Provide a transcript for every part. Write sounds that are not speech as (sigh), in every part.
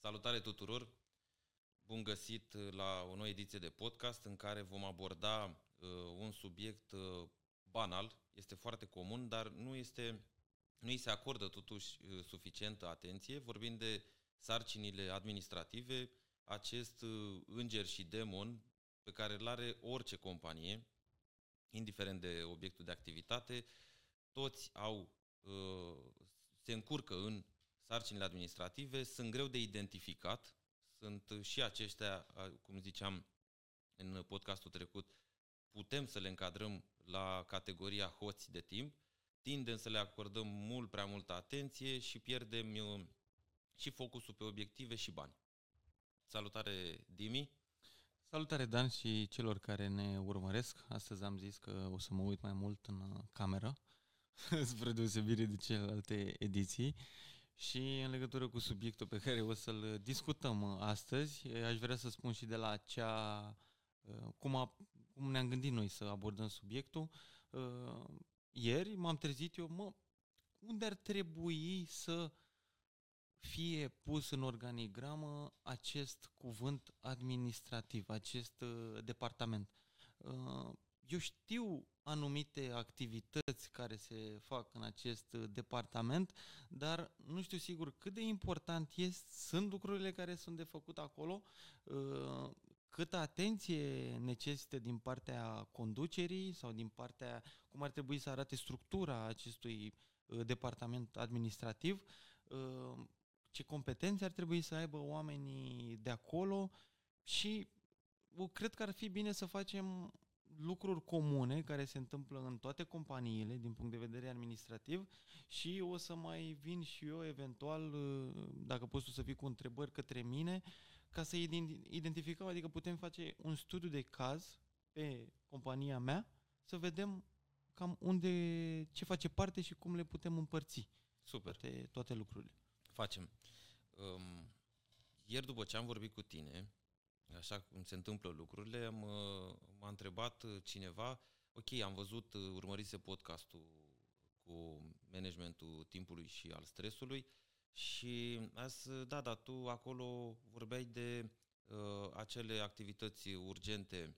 Salutare tuturor! Bun găsit la o nouă ediție de podcast în care vom aborda uh, un subiect uh, banal, este foarte comun, dar nu este nu îi se acordă totuși uh, suficientă atenție, vorbind de sarcinile administrative, acest uh, înger și demon pe care îl are orice companie, indiferent de obiectul de activitate, toți au, uh, se încurcă în sarcinile administrative, sunt greu de identificat, sunt și aceștia, cum ziceam în podcastul trecut, putem să le încadrăm la categoria hoți de timp, tindem să le acordăm mult prea multă atenție și pierdem uh, și focusul pe obiective și bani. Salutare, Dimi! Salutare, Dan, și celor care ne urmăresc. Astăzi am zis că o să mă uit mai mult în uh, cameră, (laughs) spre deosebire de celelalte ediții. Și în legătură cu subiectul pe care o să-l discutăm uh, astăzi, aș vrea să spun și de la cea cum, a, cum ne-am gândit noi să abordăm subiectul ieri m-am trezit eu, mă, unde ar trebui să fie pus în organigramă acest cuvânt administrativ, acest uh, departament. Uh, eu știu anumite activități care se fac în acest uh, departament, dar nu știu sigur cât de important este, sunt lucrurile care sunt de făcut acolo, uh, câtă atenție necesită din partea conducerii sau din partea cum ar trebui să arate structura acestui uh, departament administrativ, uh, ce competențe ar trebui să aibă oamenii de acolo și uh, cred că ar fi bine să facem lucruri comune care se întâmplă în toate companiile din punct de vedere administrativ și o să mai vin și eu eventual, dacă poți să fii cu întrebări către mine, ca să identificăm, adică putem face un studiu de caz pe compania mea, să vedem cam unde, ce face parte și cum le putem împărți. Super. Toate, toate lucrurile. Facem. Um, ieri după ce am vorbit cu tine, așa cum se întâmplă lucrurile, am, uh, m-a întrebat cineva, ok, am văzut, uh, urmărise podcastul cu managementul timpului și al stresului, și azi, da, da, tu acolo vorbeai de uh, acele activități urgente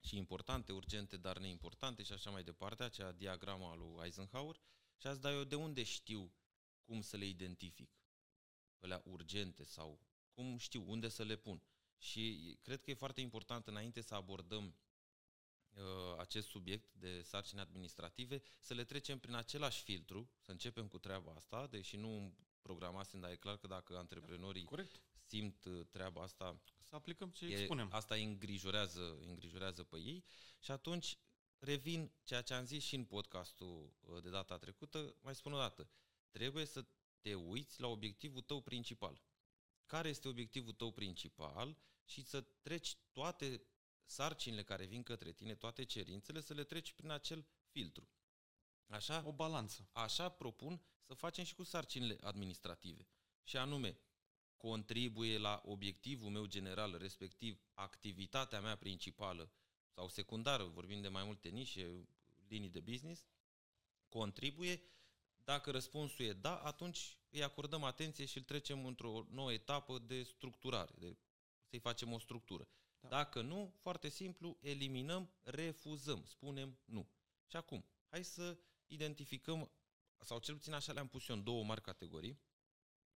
și importante, urgente, dar neimportante și așa mai departe, acea diagrama lui Eisenhower. Și azi, da, eu de unde știu cum să le identific? Alea urgente sau cum știu unde să le pun? Și cred că e foarte important înainte să abordăm uh, acest subiect de sarcini administrative, să le trecem prin același filtru, să începem cu treaba asta, deși nu programasem, dar e clar că dacă antreprenorii Corect. simt uh, treaba asta, să aplicăm ce e, expunem. Asta îi îngrijorează, îngrijorează pe ei și atunci revin ceea ce am zis și în podcastul uh, de data trecută, mai spun o dată, trebuie să te uiți la obiectivul tău principal. Care este obiectivul tău principal și să treci toate sarcinile care vin către tine, toate cerințele, să le treci prin acel filtru. Așa? O balanță. Așa propun să facem și cu sarcinile administrative. Și anume, contribuie la obiectivul meu general, respectiv activitatea mea principală sau secundară, vorbim de mai multe nișe, linii de business, contribuie. Dacă răspunsul e da, atunci îi acordăm atenție și îl trecem într-o nouă etapă de structurare, de să-i facem o structură. Da. Dacă nu, foarte simplu, eliminăm, refuzăm, spunem nu. Și acum, hai să identificăm sau cel puțin așa le-am pus eu în două mari categorii,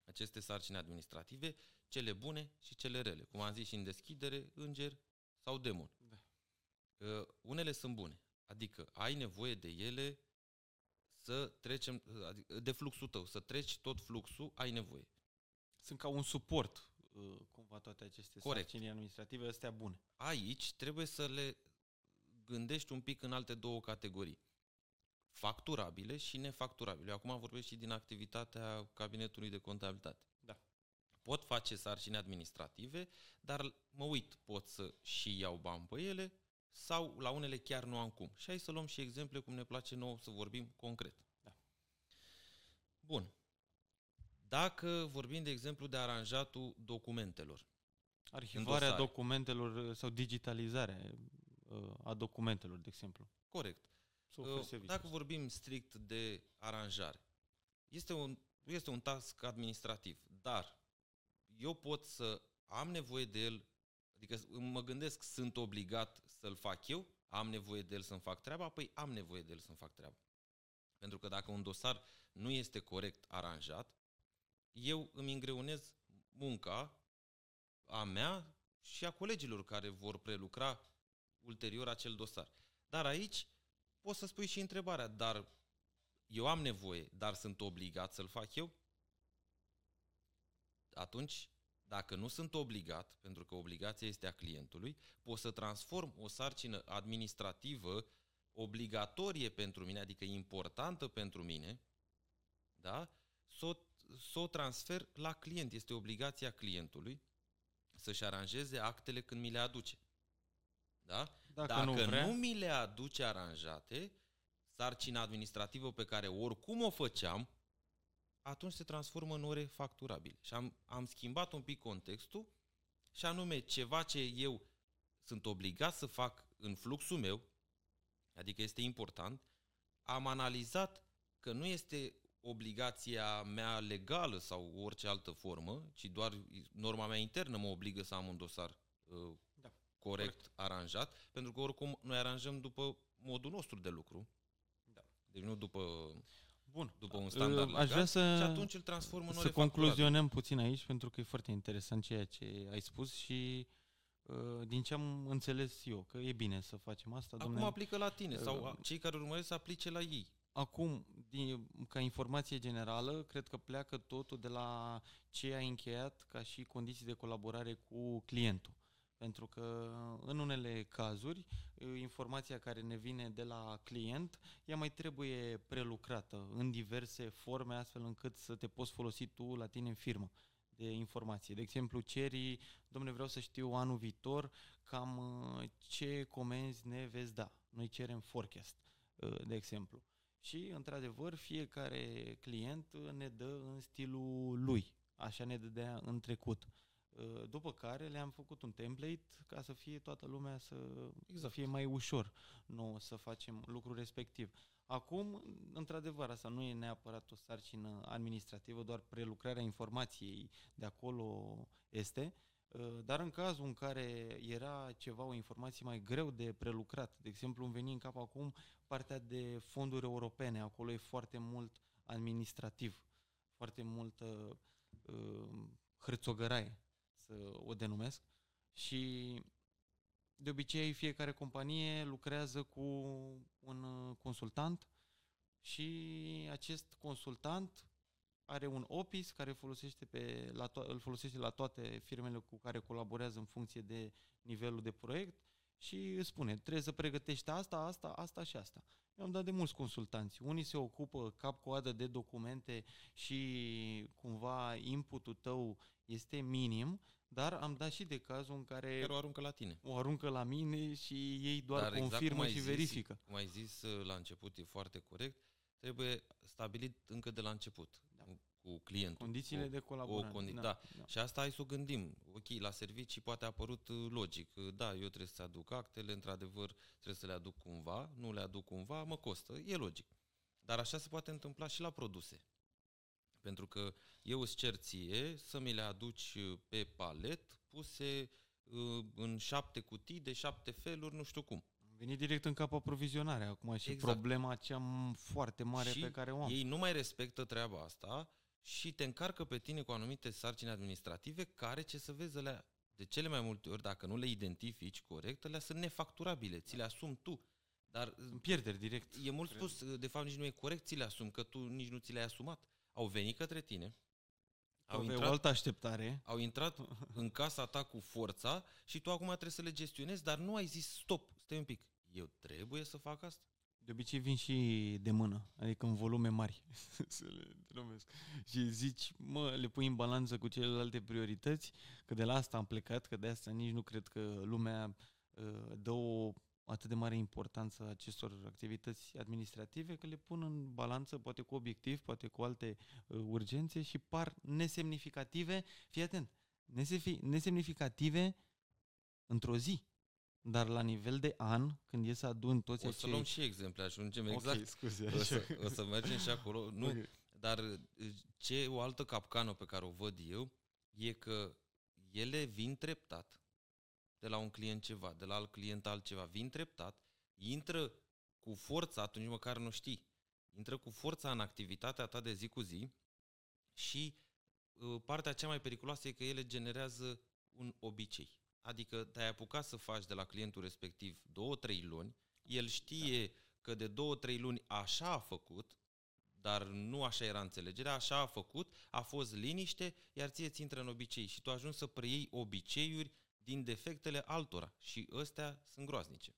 aceste sarcini administrative, cele bune și cele rele. Cum am zis și în deschidere, înger sau demon. Da. Uh, unele sunt bune, adică ai nevoie de ele să trecem, adică de fluxul tău, să treci tot fluxul, ai nevoie. Sunt ca un suport, uh, cumva, toate aceste Corect. sarcini administrative, astea bune. Aici trebuie să le gândești un pic în alte două categorii facturabile și nefacturabile. Eu acum vorbesc și din activitatea cabinetului de contabilitate. Da. Pot face sarcini administrative, dar mă uit, pot să și iau bani pe ele sau la unele chiar nu am cum. Și hai să luăm și exemple cum ne place nouă să vorbim concret. Da. Bun. Dacă vorbim, de exemplu, de aranjatul documentelor. Arhivarea documentelor sau digitalizarea uh, a documentelor, de exemplu. Corect Să oferi Uh, serviciul Dacă ăsta. vorbim strict de aranjare, este un, este un task administrativ, dar eu pot să am nevoie de el, adică mă gândesc, sunt obligat să-l fac eu, am nevoie de el să-mi fac treaba, păi am nevoie de el să-mi fac treaba. Pentru că dacă un dosar nu este corect aranjat, eu îmi îngreunez munca a mea și a colegilor care vor prelucra ulterior acel dosar. Dar aici poți să spui și întrebarea, dar eu am nevoie, dar sunt obligat să-l fac eu? Atunci, dacă nu sunt obligat, pentru că obligația este a clientului, pot să transform o sarcină administrativă obligatorie pentru mine, adică importantă pentru mine, da? să o, să o transfer la client. Este obligația clientului să-și aranjeze actele când mi le aduce. Da? Dacă, Dacă nu vrea, nu mi le aduce aranjate, sarcina administrativă pe care oricum o făceam, atunci se transformă în ore facturabile. Și am, am schimbat un pic contextul și anume ceva ce eu sunt obligat să fac în fluxul meu, adică este important, am analizat că nu este obligația mea legală sau orice altă formă, ci doar norma mea internă mă obligă să am un dosar uh, Da, corect, corect. aranjat, pentru că oricum noi aranjăm după modul nostru de lucru. Da. Deci nu după, Bun. după un standard Uh, Aș vrea legal, să, și atunci îl transform în să ore facturabile. concluzionăm puțin aici, pentru că e foarte interesant ceea ce ai spus și uh, din ce am înțeles eu, că e bine să facem asta. Acum domne, aplică la tine sau uh, a- cei care urmăresc să aplice la ei. Acum, din, ca informație generală, cred că pleacă totul de la ce ai încheiat ca și condiții de colaborare cu clientul. Pentru că în unele cazuri, informația care ne vine de la client, ea mai trebuie prelucrată în diverse forme, astfel încât să te poți folosi tu la tine în firmă de informație. De exemplu, ceri, domnule, vreau să știu anul viitor cam uh, ce comenzi ne veți da. Noi cerem forecast, uh, de exemplu. Și, într-adevăr, fiecare client uh, ne dă în stilul lui. Așa ne dădea în trecut. Uh, După care le-am făcut un template ca să fie toată lumea să, exact. să Exact. fie mai ușor nouă să facem lucrul respectiv. Acum, într-adevăr, asta nu e neapărat o sarcină administrativă, doar prelucrarea informației de acolo este, Uh, dar în cazul în care era ceva, o informație mai greu de prelucrat, de exemplu, îmi veni în cap acum partea de fonduri europene, acolo e foarte mult administrativ, foarte multă uh, hârțogăraie, să o denumesc, și de obicei fiecare companie lucrează cu un uh, consultant și acest consultant are un office care folosește pe, la to- îl folosește la toate firmele cu care colaborează în funcție de nivelul de proiect și îți spune, trebuie să pregătești asta, asta, asta și asta. Eu am dat de mulți consultanți. Unii se ocupă cap-coadă de documente și cumva inputul tău este minim, dar am dat și de cazul în care Care o aruncă la tine. o aruncă la mine și ei doar Dar exact confirmă cum ai și zis, verifică. Cum ai zis uh, la început, e foarte corect, trebuie stabilit încă de la început Da. Cu- cu clientul. Condițiile cu, de colaborare. condi- da. Și asta hai să o gândim. Ok, la servicii poate a apărut uh, logic. Uh, Da, eu trebuie să aduc actele, într-adevăr trebuie să le aduc cumva, nu le aduc cumva, mă costă, e logic. Dar așa se poate întâmpla și la produse. Pentru că eu îți cer ție să mi le aduci uh, pe palet, puse uh, în șapte cutii, de șapte feluri, nu știu cum. Am venit direct în cap aprovizionarea acum și Exact. problema cea m- foarte mare și pe care o am. ei nu mai respectă treaba asta și te încarcă pe tine cu anumite sarcini administrative care, ce să vezi, alea, de cele mai multe ori, dacă nu le identifici corect, alea sunt nefacturabile, ți le asumi tu. Dar În pierderi direct. e mult cred. spus, de fapt nici nu e corect, ți le asumi, că tu nici nu ți le-ai asumat. Au venit către tine, au Avea o intrat, altă așteptare. au intrat în casa ta cu forța și tu acum trebuie să le gestionezi, dar nu ai zis stop, stai un pic, eu trebuie să fac asta. De obicei vin și de mână, adică în volume mari, (laughs) să le numesc. Și zici, mă, le pui în balanță cu celelalte priorități, că de la asta am plecat, că de asta nici nu cred că lumea uh, dă o atât de mare importanță acestor activități administrative, că le pun în balanță, poate cu obiectiv, poate cu alte uh, urgențe și par nesemnificative, fii atent, nesefi- nesemnificative într-o zi. Dar la nivel de an, când e să adun toți O acei... să luăm și exemple, ajungem exact. Ok, scuze. O să, o să mergem și acolo. Nu, Ok. Dar ce o altă capcană pe care o văd eu e că ele vin treptat de la un client ceva, de la alt client altceva, vin treptat, intră cu forța, atunci măcar nu știi, intră cu forța în activitatea ta de zi cu zi și uh, partea cea mai periculoasă e că ele generează un obicei. Adică te-ai apucat să faci de la clientul respectiv două, trei luni, el știe că de două, trei luni așa a făcut, dar nu așa era înțelegerea, așa a făcut, a fost liniște, iar ție ți intră în obicei și tu ajungi să preiei obiceiuri din defectele altora și ăstea sunt groaznice.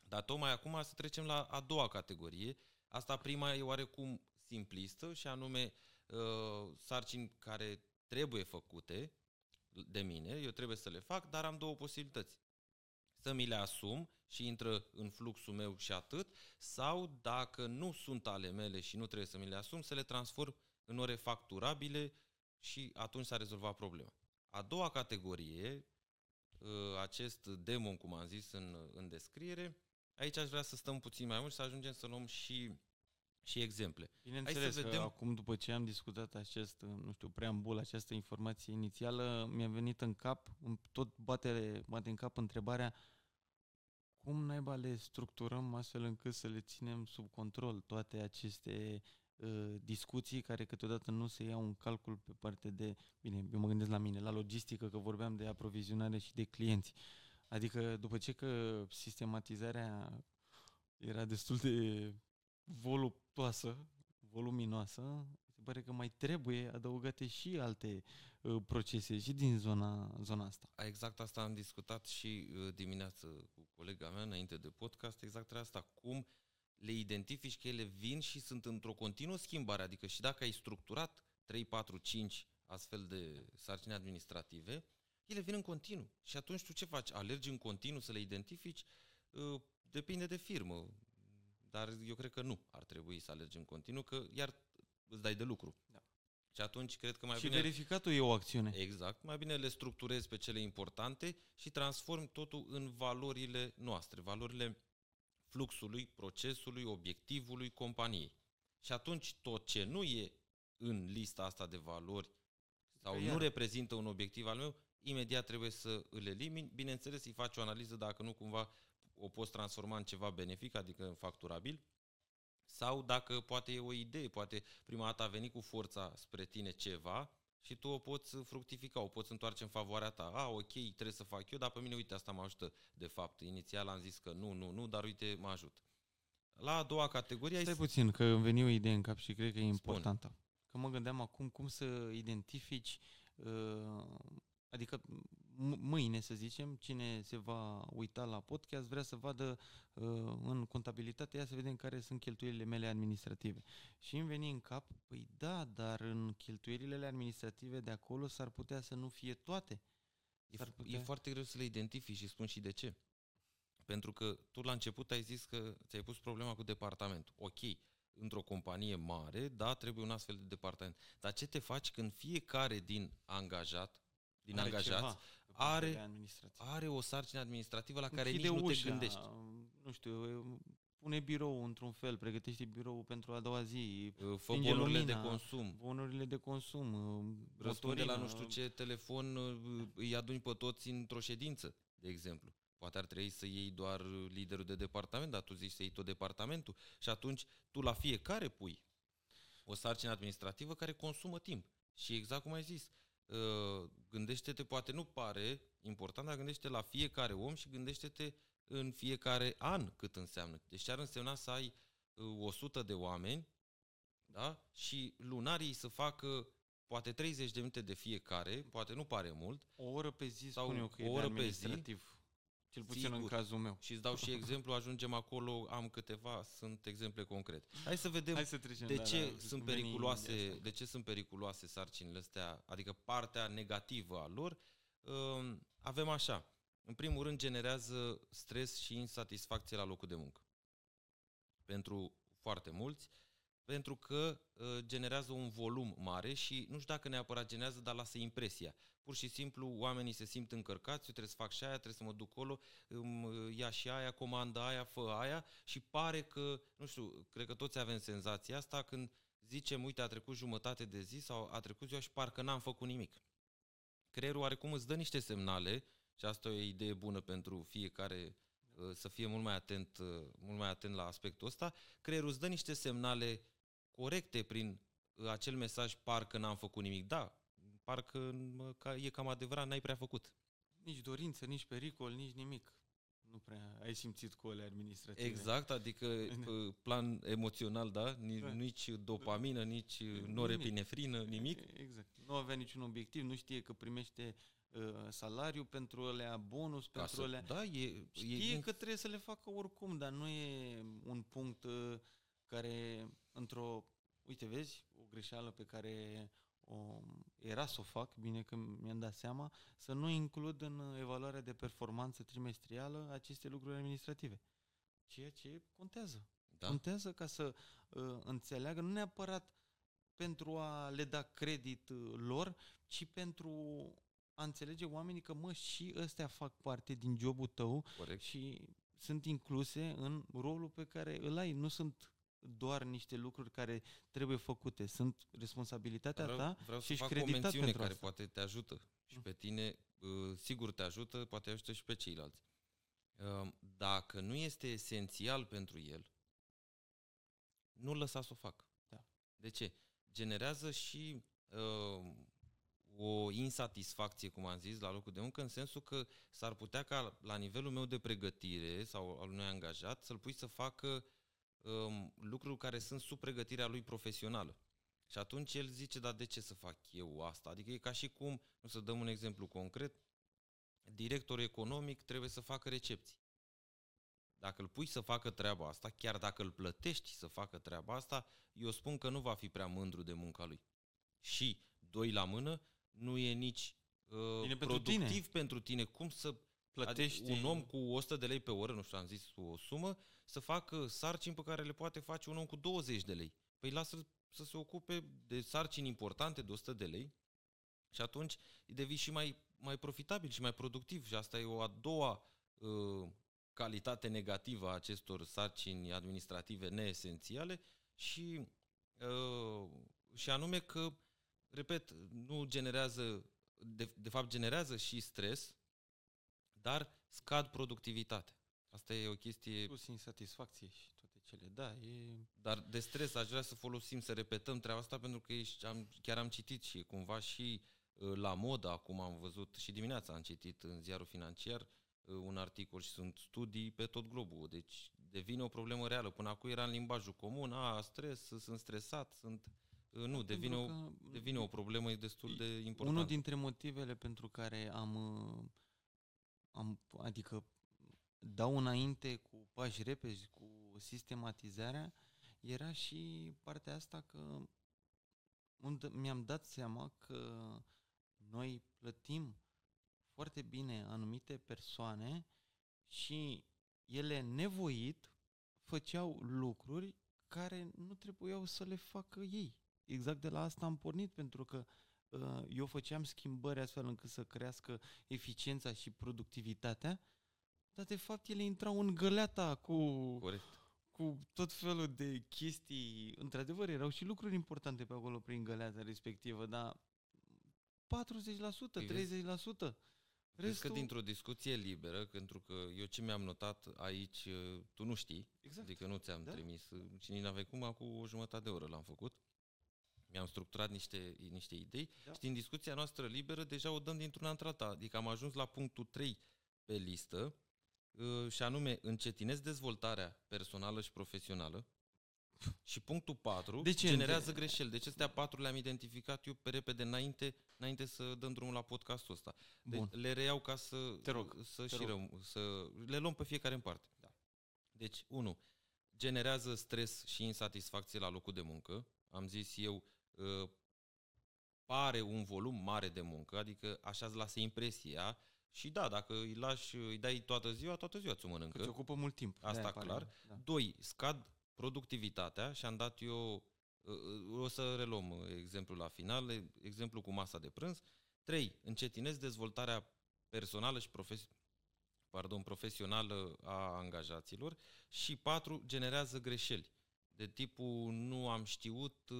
Dar tocmai acum să trecem la a doua categorie. Asta prima e oarecum simplistă și anume uh, sarcini care trebuie făcute de mine, eu trebuie să le fac, dar am două posibilități. Să mi le asum și intră în fluxul meu și atât, sau dacă nu sunt ale mele și nu trebuie să mi le asum, să le transform în ore facturabile și atunci s-a rezolvat problema. A doua categorie, uh, acest demon, cum am zis în, în descriere, aici aș vrea să stăm puțin mai mult și să ajungem să luăm și, și exemple. Bineînțeles vedem. că acum după ce am discutat acest, nu știu, preambul, această informație inițială, mi-a venit în cap, îmi tot bate, bate în cap întrebarea cum naiba le structurăm astfel încât să le ținem sub control toate aceste uh, discuții care câteodată nu se iau în calcul pe parte de, bine, eu mă gândesc la mine, la logistică, că vorbeam de aprovizionare și de clienți. Adică după ce că sistematizarea era destul de voluptoasă, voluminoasă, se pare că mai trebuie adăugate și alte uh, procese și din zona, zona asta. Exact asta am discutat și uh, dimineață cu colega mea înainte de podcast, exact asta, cum le identifici că ele vin și sunt într-o continuă schimbare, adică și dacă ai structurat 3, 4, 5 astfel de sarcini administrative, ele vin în continuu. Și atunci tu ce faci? Alergi în continuu să le identifici? Uh, Depinde de firmă, dar eu cred că nu ar trebui să alergi în continuu, că iar îți dai de lucru. Da. Și atunci cred că mai și bine... verificatul e o acțiune. Exact. Mai bine le structurezi pe cele importante și transformi totul în valorile noastre, valorile fluxului, procesului, obiectivului companiei. Și atunci tot ce nu e în lista asta de valori sau Pe nu ea. reprezintă un obiectiv al meu, imediat trebuie să îl elimini. Bineînțeles, îi faci o analiză dacă nu cumva o poți transforma în ceva benefic, adică în facturabil, sau dacă poate e o idee, poate prima dată a venit cu forța spre tine ceva și tu o poți fructifica, o poți întoarce în favoarea ta. A, ok, trebuie să fac eu, dar pe mine, uite, asta mă ajută de fapt. Inițial am zis că nu, nu, nu, dar uite, mă ajută. La a doua categorie ai Stai puțin, că îmi veni o idee în cap și cred că e Spune. importantă. Că mă gândeam acum cum să identifici, uh, adică m- mâine, să zicem, cine se va uita la podcast vrea să vadă uh, în contabilitate, ia să vedem care sunt cheltuielile mele administrative. Și îmi veni în cap, păi da, dar în cheltuielile administrative de acolo s-ar putea să nu fie toate. E, S-ar f- putea- e foarte greu să le identifici și spun și de ce. Pentru că tu la început ai zis că ți-ai pus problema cu departamentul. Ok, într-o companie mare, da, trebuie un astfel de departament. Dar ce te faci când fiecare din angajat, din Are angajați, ceva pe partea are- de administrație. are o sarcină administrativă la care Închide nici nu ușa, te gândești. Nu știu, pune birou într-un fel, pregătește birou pentru a doua zi, Fă stinge bonurile de lumina, consum. bonurile de consum, Răspunde la nu motorină. știu ce telefon, îi aduni pe toți într-o ședință, de exemplu. Poate ar trebui să iei doar liderul de departament, dar tu zici să iei tot departamentul. Și atunci tu la fiecare pui o sarcină administrativă care consumă timp. Și exact cum ai zis, uh, gândește-te, poate nu pare important, dar gândește la fiecare om și gândește-te în fiecare an cât înseamnă. Deci ce ar însemna să ai uh, 100 de oameni da? și lunarii să facă poate 30 de minute de fiecare, poate nu pare mult, O oră pe zi, Sau spun eu că o e oră de pe zi, administrativ. Cel puțin în sigur. cazul meu. și îți dau și exemplu, ajungem acolo, am câteva, sunt exemple concrete. Hai să vedem Hai să trecem de da, ce da, sunt veni de periculoase, asta. de ce sunt periculoase sarcinile astea, adică partea negativă a lor. Um, Avem așa, în primul rând generează stres și insatisfacție la locul de muncă. Pentru foarte mulți, pentru că uh, generează un volum mare și nu știu dacă neapărat generează, dar lasă impresia. Pur și simplu oamenii se simt încărcați, eu trebuie să fac și aia, trebuie să mă duc acolo, îmi uh, ia și aia, comanda aia, fă aia și pare că, nu știu, cred că toți avem senzația asta când zicem, uite, a trecut jumătate de zi sau a trecut ziua și parcă n-am făcut nimic. Creierul oarecum îți dă niște semnale și asta e o idee bună pentru fiecare uh, să fie mult mai atent, uh, mult mai atent la aspectul ăsta. Creierul îți dă niște semnale corecte prin uh, acel mesaj parcă n-am făcut nimic. Da, parcă e cam adevărat, n-ai prea făcut. Nici dorință, nici pericol, nici nimic. Nu prea ai simțit cu ele administrative. Exact, adică pe (laughs) plan emoțional, da? Nici, da. nici dopamină, nici norepinefrină, nimic. Exact. Nu avea niciun obiectiv, nu știe că primește uh, salariu pentru alea bonus, Ca pentru să, alea... Da, e, știe e... că trebuie să le facă oricum, dar nu e un punct uh, care într-o... Uite, vezi, o greșeală pe care o, era să o fac, bine că mi-am dat seama, să nu includ în evaluarea de performanță trimestrială aceste lucruri administrative. Ceea ce contează. Da. Contează ca să uh, înțeleagă, nu neapărat pentru a le da credit uh, lor, ci pentru a înțelege oamenii că, mă, și ăstea fac parte din jobul tău Corect. și sunt incluse în rolul pe care îl ai. Nu sunt doar niște lucruri care trebuie făcute. Sunt responsabilitatea vreau, ta vreau și să fac o mențiune care asta. poate te ajută. Și mm. pe tine, uh, sigur te ajută, poate ajută și pe ceilalți. Uh, dacă nu este esențial pentru el, nu lăsa să o facă. Da. De ce? Generează și uh, o insatisfacție, cum am zis, la locul de muncă, în sensul că s-ar putea ca la nivelul meu de pregătire sau al unui angajat să-l pui să facă um, lucruri care sunt sub pregătirea lui profesională. Și atunci el zice, dar de ce să fac eu asta? Adică e ca și cum, nu să dăm un exemplu concret, directorul economic trebuie să facă recepții. Dacă îl pui să facă treaba asta, chiar dacă îl plătești să facă treaba asta, eu spun că nu va fi prea mândru de munca lui. Și, doi la mână, nu e nici uh, productiv pentru tine. pentru tine. Cum să plătești adică un om cu 100 de lei pe oră, nu știu, am zis o sumă, să facă sarcini pe care le poate face un om cu 20 de lei. Păi lasă să se ocupe de sarcini importante de 100 de lei și atunci devii și mai, mai profitabil și mai productiv și asta e o a doua uh, calitate negativă a acestor sarcini administrative neesențiale și, uh, și anume că, repet, nu generează, de, de fapt generează și stres, dar scad productivitatea. Asta e o chestie... Plus insatisfacție și toate cele, da, e... Dar de stres aș vrea să folosim, să repetăm treaba asta, pentru că ești, am, chiar am citit și cumva și uh, la modă, acum am văzut, și dimineața am citit în ziarul financiar uh, un articol și sunt studii pe tot globul, deci devine o problemă reală. Până acum era în limbajul comun, a, stres, sunt stresat, sunt... Uh, nu, devine o, devine o problemă destul de importantă. Unul dintre motivele pentru care am, am adică dau înainte cu pași repezi, cu sistematizarea, era și partea asta că mi-am dat seama că noi plătim foarte bine anumite persoane și ele nevoit făceau lucruri care nu trebuiau să le facă ei. Exact de la asta am pornit, pentru că uh, eu făceam schimbări astfel încât să crească eficiența și productivitatea dar de fapt ele intrau în găleata cu, Corect. cu tot felul de chestii. Într-adevăr, erau și lucruri importante pe acolo prin găleata respectivă, dar 40%, 30%. Restul... Vezi că dintr-o discuție liberă, pentru că eu ce mi-am notat aici, tu nu știi, exact. adică nu ți-am da? trimis, și nici n-aveai cum, acum o jumătate de oră l-am făcut. Mi-am structurat niște, niște idei da. și din discuția noastră liberă deja o dăm dintr-una într-alta. Adică am ajuns la punctul 3 pe listă, Uh, și anume încetinesc dezvoltarea personală și profesională. Și punctul 4 de ce generează greșeli. Deci astea patru le-am identificat eu pe repede înainte, înainte să dăm drumul la podcastul ăsta. Deci Bun. le reiau ca să, te rog, să, te și rog. să le luăm pe fiecare în parte. Da. Deci, 1. Generează stres și insatisfacție la locul de muncă. Am zis eu, uh, pare un volum mare de muncă, adică așa îți lasă impresia și da, dacă îi lași, îi dai toată ziua, toată ziua ți-o mănâncă. Că ocupă mult timp. Asta clar. Da. Doi, scad productivitatea și am dat eu O să reluăm exemplul la final, exemplu cu masa de prânz. 3. Încetinez dezvoltarea personală și profes- pardon, profesională a angajaților. Și 4. Generează greșeli. De tipul nu am știut,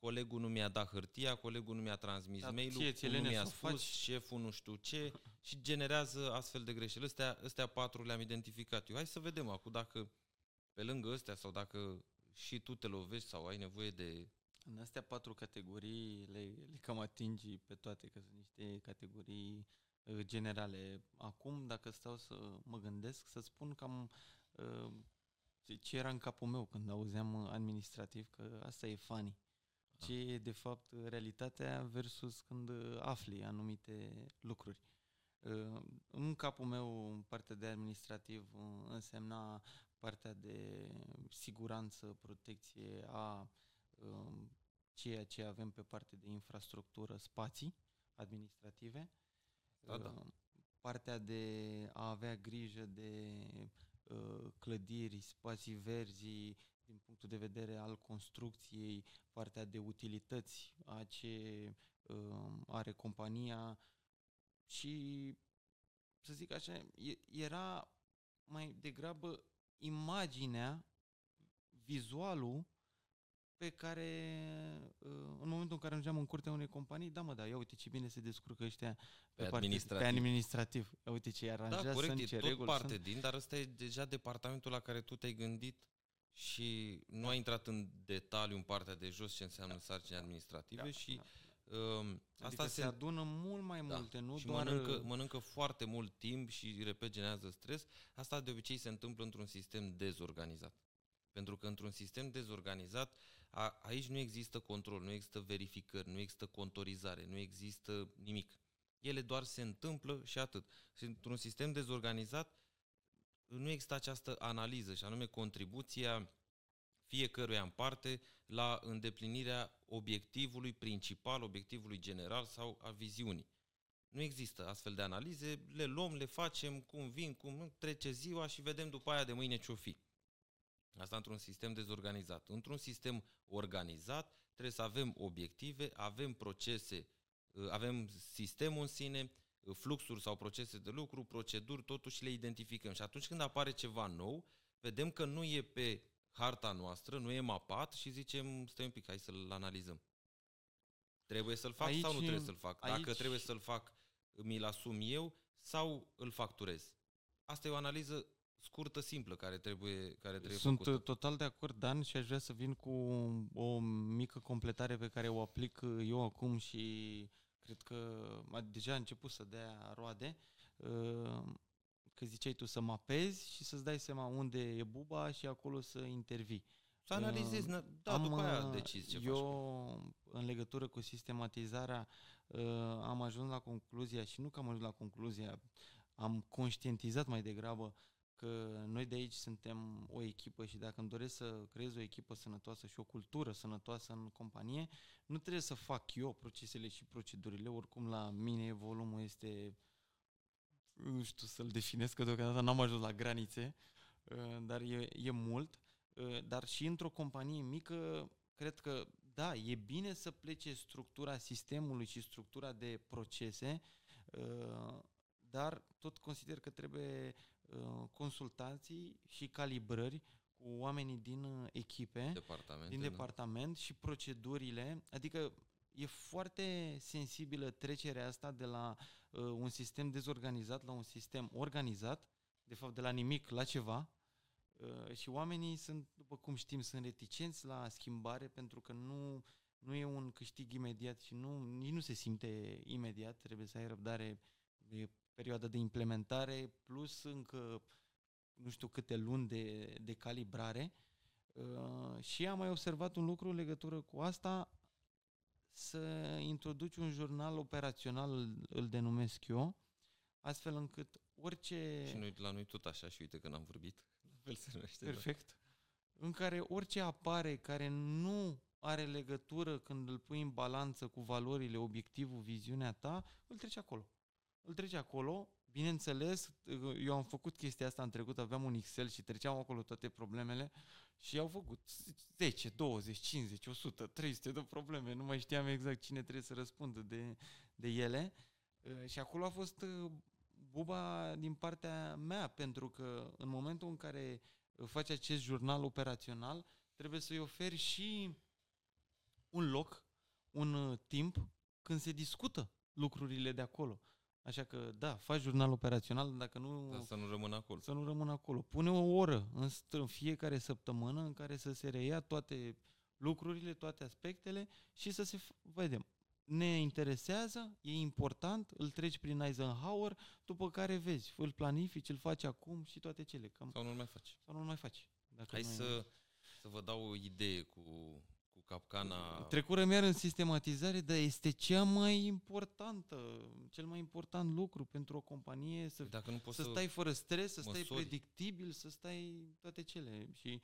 colegul nu mi-a dat hârtia, colegul nu mi-a transmis Dar mail-ul, ție, nu mi-a spus, faci... șeful nu știu ce și generează astfel de greșeli. Astea, astea patru le-am identificat eu. Hai să vedem acum dacă pe lângă astea sau dacă și tu te lovești sau ai nevoie de... În astea patru categorii le, le cam atingi pe toate, că sunt niște categorii uh, generale. Acum, dacă stau să mă gândesc, să spun cam uh, ce era în capul meu când auzeam administrativ, că asta e funny ce e de fapt realitatea versus când afli anumite lucruri. În capul meu, partea de administrativ însemna partea de siguranță, protecție a um, ceea ce avem pe partea de infrastructură, spații administrative. Da, da. Partea de a avea grijă de uh, clădiri, spații verzi, din punctul de vedere al construcției, partea de utilități a ce uh, are compania și, să zic așa, era mai degrabă imaginea, vizualul pe care uh, în momentul în care ajungeam în curtea unei companii, da mă, da, ia uite ce bine se descurcă ăștia pe, pe, administrativ. pe administrativ. Ia uite ce aranjează, da, corect, e tot reguli, parte sunt... din, dar ăsta e deja departamentul la care tu te-ai gândit și nu a intrat în detaliu în partea de jos ce înseamnă sarcini administrative da, și da. Uh, asta adică se, se adună mult mai da. multe, nu și doar... Mănâncă, mănâncă foarte mult timp și, repet, generează stres. Asta de obicei se întâmplă într-un sistem dezorganizat. Pentru că într-un sistem dezorganizat, a, aici nu există control, nu există verificări, nu există contorizare, nu există nimic. Ele doar se întâmplă și atât. Și într-un sistem dezorganizat, nu există această analiză și anume contribuția fiecăruia în parte la îndeplinirea obiectivului principal, obiectivului general sau a viziunii. Nu există astfel de analize, le luăm, le facem, cum vin, cum trece ziua și vedem după aia de mâine ce-o fi. Asta într-un sistem dezorganizat. Într-un sistem organizat trebuie să avem obiective, avem procese, avem sistemul în sine, fluxuri sau procese de lucru, proceduri, totuși le identificăm. Și atunci când apare ceva nou, vedem că nu e pe harta noastră, nu e mapat și zicem, stai un pic, hai să-l analizăm. Trebuie să-l fac aici, sau nu trebuie să-l fac? Aici... Dacă trebuie să-l fac, mi-l asum eu sau îl facturez? Asta e o analiză scurtă, simplă, care trebuie, care trebuie Sunt făcută. total de acord, Dan, și aș vrea să vin cu o mică completare pe care o aplic eu acum și cred că deja a început să dea roade, uh, că ziceai tu să mapezi și să-ți dai seama unde e buba și acolo să intervii. Să analizezi, uh, da, am, după aia decizi ce Eu, faci. în legătură cu sistematizarea, uh, am ajuns la concluzia, și nu că am ajuns la concluzia, am conștientizat mai degrabă că noi de aici suntem o echipă și dacă îmi doresc să creez o echipă sănătoasă și o cultură sănătoasă în companie, nu trebuie să fac eu procesele și procedurile, oricum la mine volumul este, nu știu să-l definesc, că deocamdată n-am ajuns la granițe, uh, dar e, e mult, uh, dar și într-o companie mică, cred că da, e bine să plece structura sistemului și structura de procese, uh, dar tot consider că trebuie Uh, consultații și calibrări cu oamenii din uh, echipe, departament, din departament și procedurile, adică e foarte sensibilă trecerea asta de la uh, un sistem dezorganizat la un sistem organizat, de fapt de la nimic la ceva, uh, și oamenii sunt, după cum știm, sunt reticenți la schimbare pentru că nu, nu e un câștig imediat și nu, nici nu se simte imediat, trebuie să ai răbdare, e perioada de implementare, plus încă nu știu câte luni de, de calibrare. Uh, și am mai observat un lucru în legătură cu asta, să introduci un jurnal operațional, îl, îl denumesc eu, astfel încât orice... Și noi, la noi tot așa și uite că n-am vorbit. Fel se numește, da. Perfect. Da. În care orice apare care nu are legătură când îl pui în balanță cu valorile, obiectivul, viziunea ta, îl treci acolo îl trece acolo. Bineînțeles, eu am făcut chestia asta în trecut, aveam un Excel și treceam acolo toate problemele Și au făcut 10, 20, 50, 100, 300 de probleme. Nu mai știam exact cine trebuie să răspundă de, de ele. Uh, și acolo a fost uh, buba din partea mea, pentru că în momentul în care faci acest jurnal operațional, trebuie să-i oferi și un loc, un uh, timp când se discută lucrurile de acolo. Așa că, da, faci jurnal operațional, dacă nu... Dar să nu rămână acolo. Să nu rămână acolo. Pune o oră în, în fiecare săptămână în care să se reia toate lucrurile, toate aspectele și să se vedem. Ne interesează, e important, îl treci prin Eisenhower, după care vezi, îl planifici, îl faci acum și toate cele. Cam, sau nu-l mai faci. Sau nu-l mai faci. Dacă Hai să, să vă dau o idee cu capcana... Trecură mi în sistematizare, dar este cea mai importantă, cel mai important lucru pentru o companie să, Dacă nu poți să, să stai fără stres, să măsori. stai predictibil, să stai toate cele. Și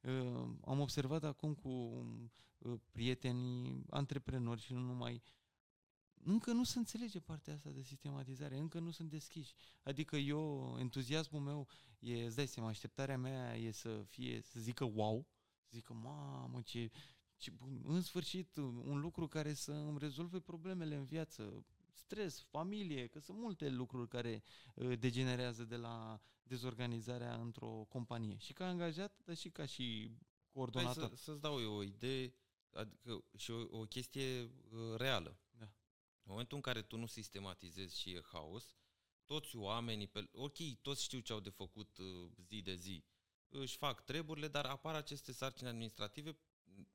uh, am observat acum cu uh, prietenii antreprenori și nu numai, încă nu se înțelege partea asta de sistematizare, încă nu sunt deschiși. Adică eu, entuziasmul meu e, îți dai seama, așteptarea mea e să fie, să zică wow, să zică, mamă, ce și în sfârșit un lucru care să îmi rezolve problemele în viață, stres, familie, că sunt multe lucruri care uh, degenerează de la dezorganizarea într-o companie. Și ca angajat, dar și ca și coordonator. Hai să, să-ți dau eu o idee adică și o, o chestie uh, reală. Da. În momentul în care tu nu sistematizezi și e haos, toți oamenii, pe, ok, toți știu ce au de făcut uh, zi de zi, își fac treburile, dar apar aceste sarcini administrative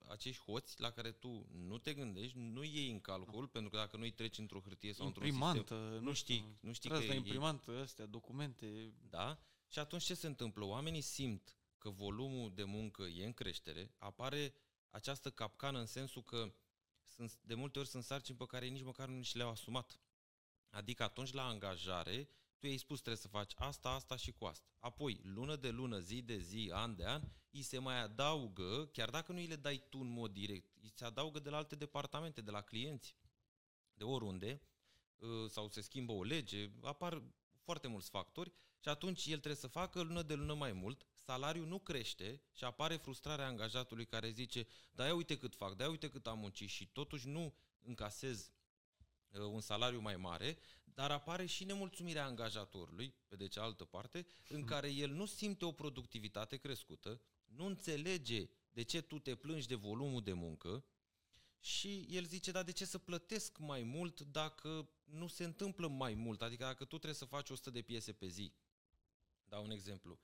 acești hoți la care tu nu te gândești, nu iei în calcul, pentru că dacă nu îi treci într-o hârtie sau într-un sistem, nu știi, nu știi că e imprimantă, astea, documente. Da? Și atunci ce se întâmplă? Oamenii simt că volumul de muncă e în creștere, apare această capcană în sensul că sunt, de multe ori sunt sarcini pe care nici măcar nu și le-au asumat. Adică atunci la angajare tu i-ai spus trebuie să faci asta, asta și cu asta. Apoi, lună de lună, zi de zi, an de an, îi se mai adaugă, chiar dacă nu îi le dai tu în mod direct, îi se adaugă de la alte departamente, de la clienți, de oriunde, ă, sau se schimbă o lege, apar foarte mulți factori și atunci el trebuie să facă lună de lună mai mult, salariul nu crește și apare frustrarea angajatului care zice, da, ia uite cât fac, da, ia uite cât am muncit și totuși nu încasez ă, un salariu mai mare, dar apare și nemulțumirea angajatorului, pe de cealaltă parte, în hmm. care el nu simte o productivitate crescută, nu înțelege de ce tu te plângi de volumul de muncă și el zice, dar de ce să plătesc mai mult dacă nu se întâmplă mai mult? Adică dacă tu trebuie să faci 100 de piese pe zi, dau un exemplu,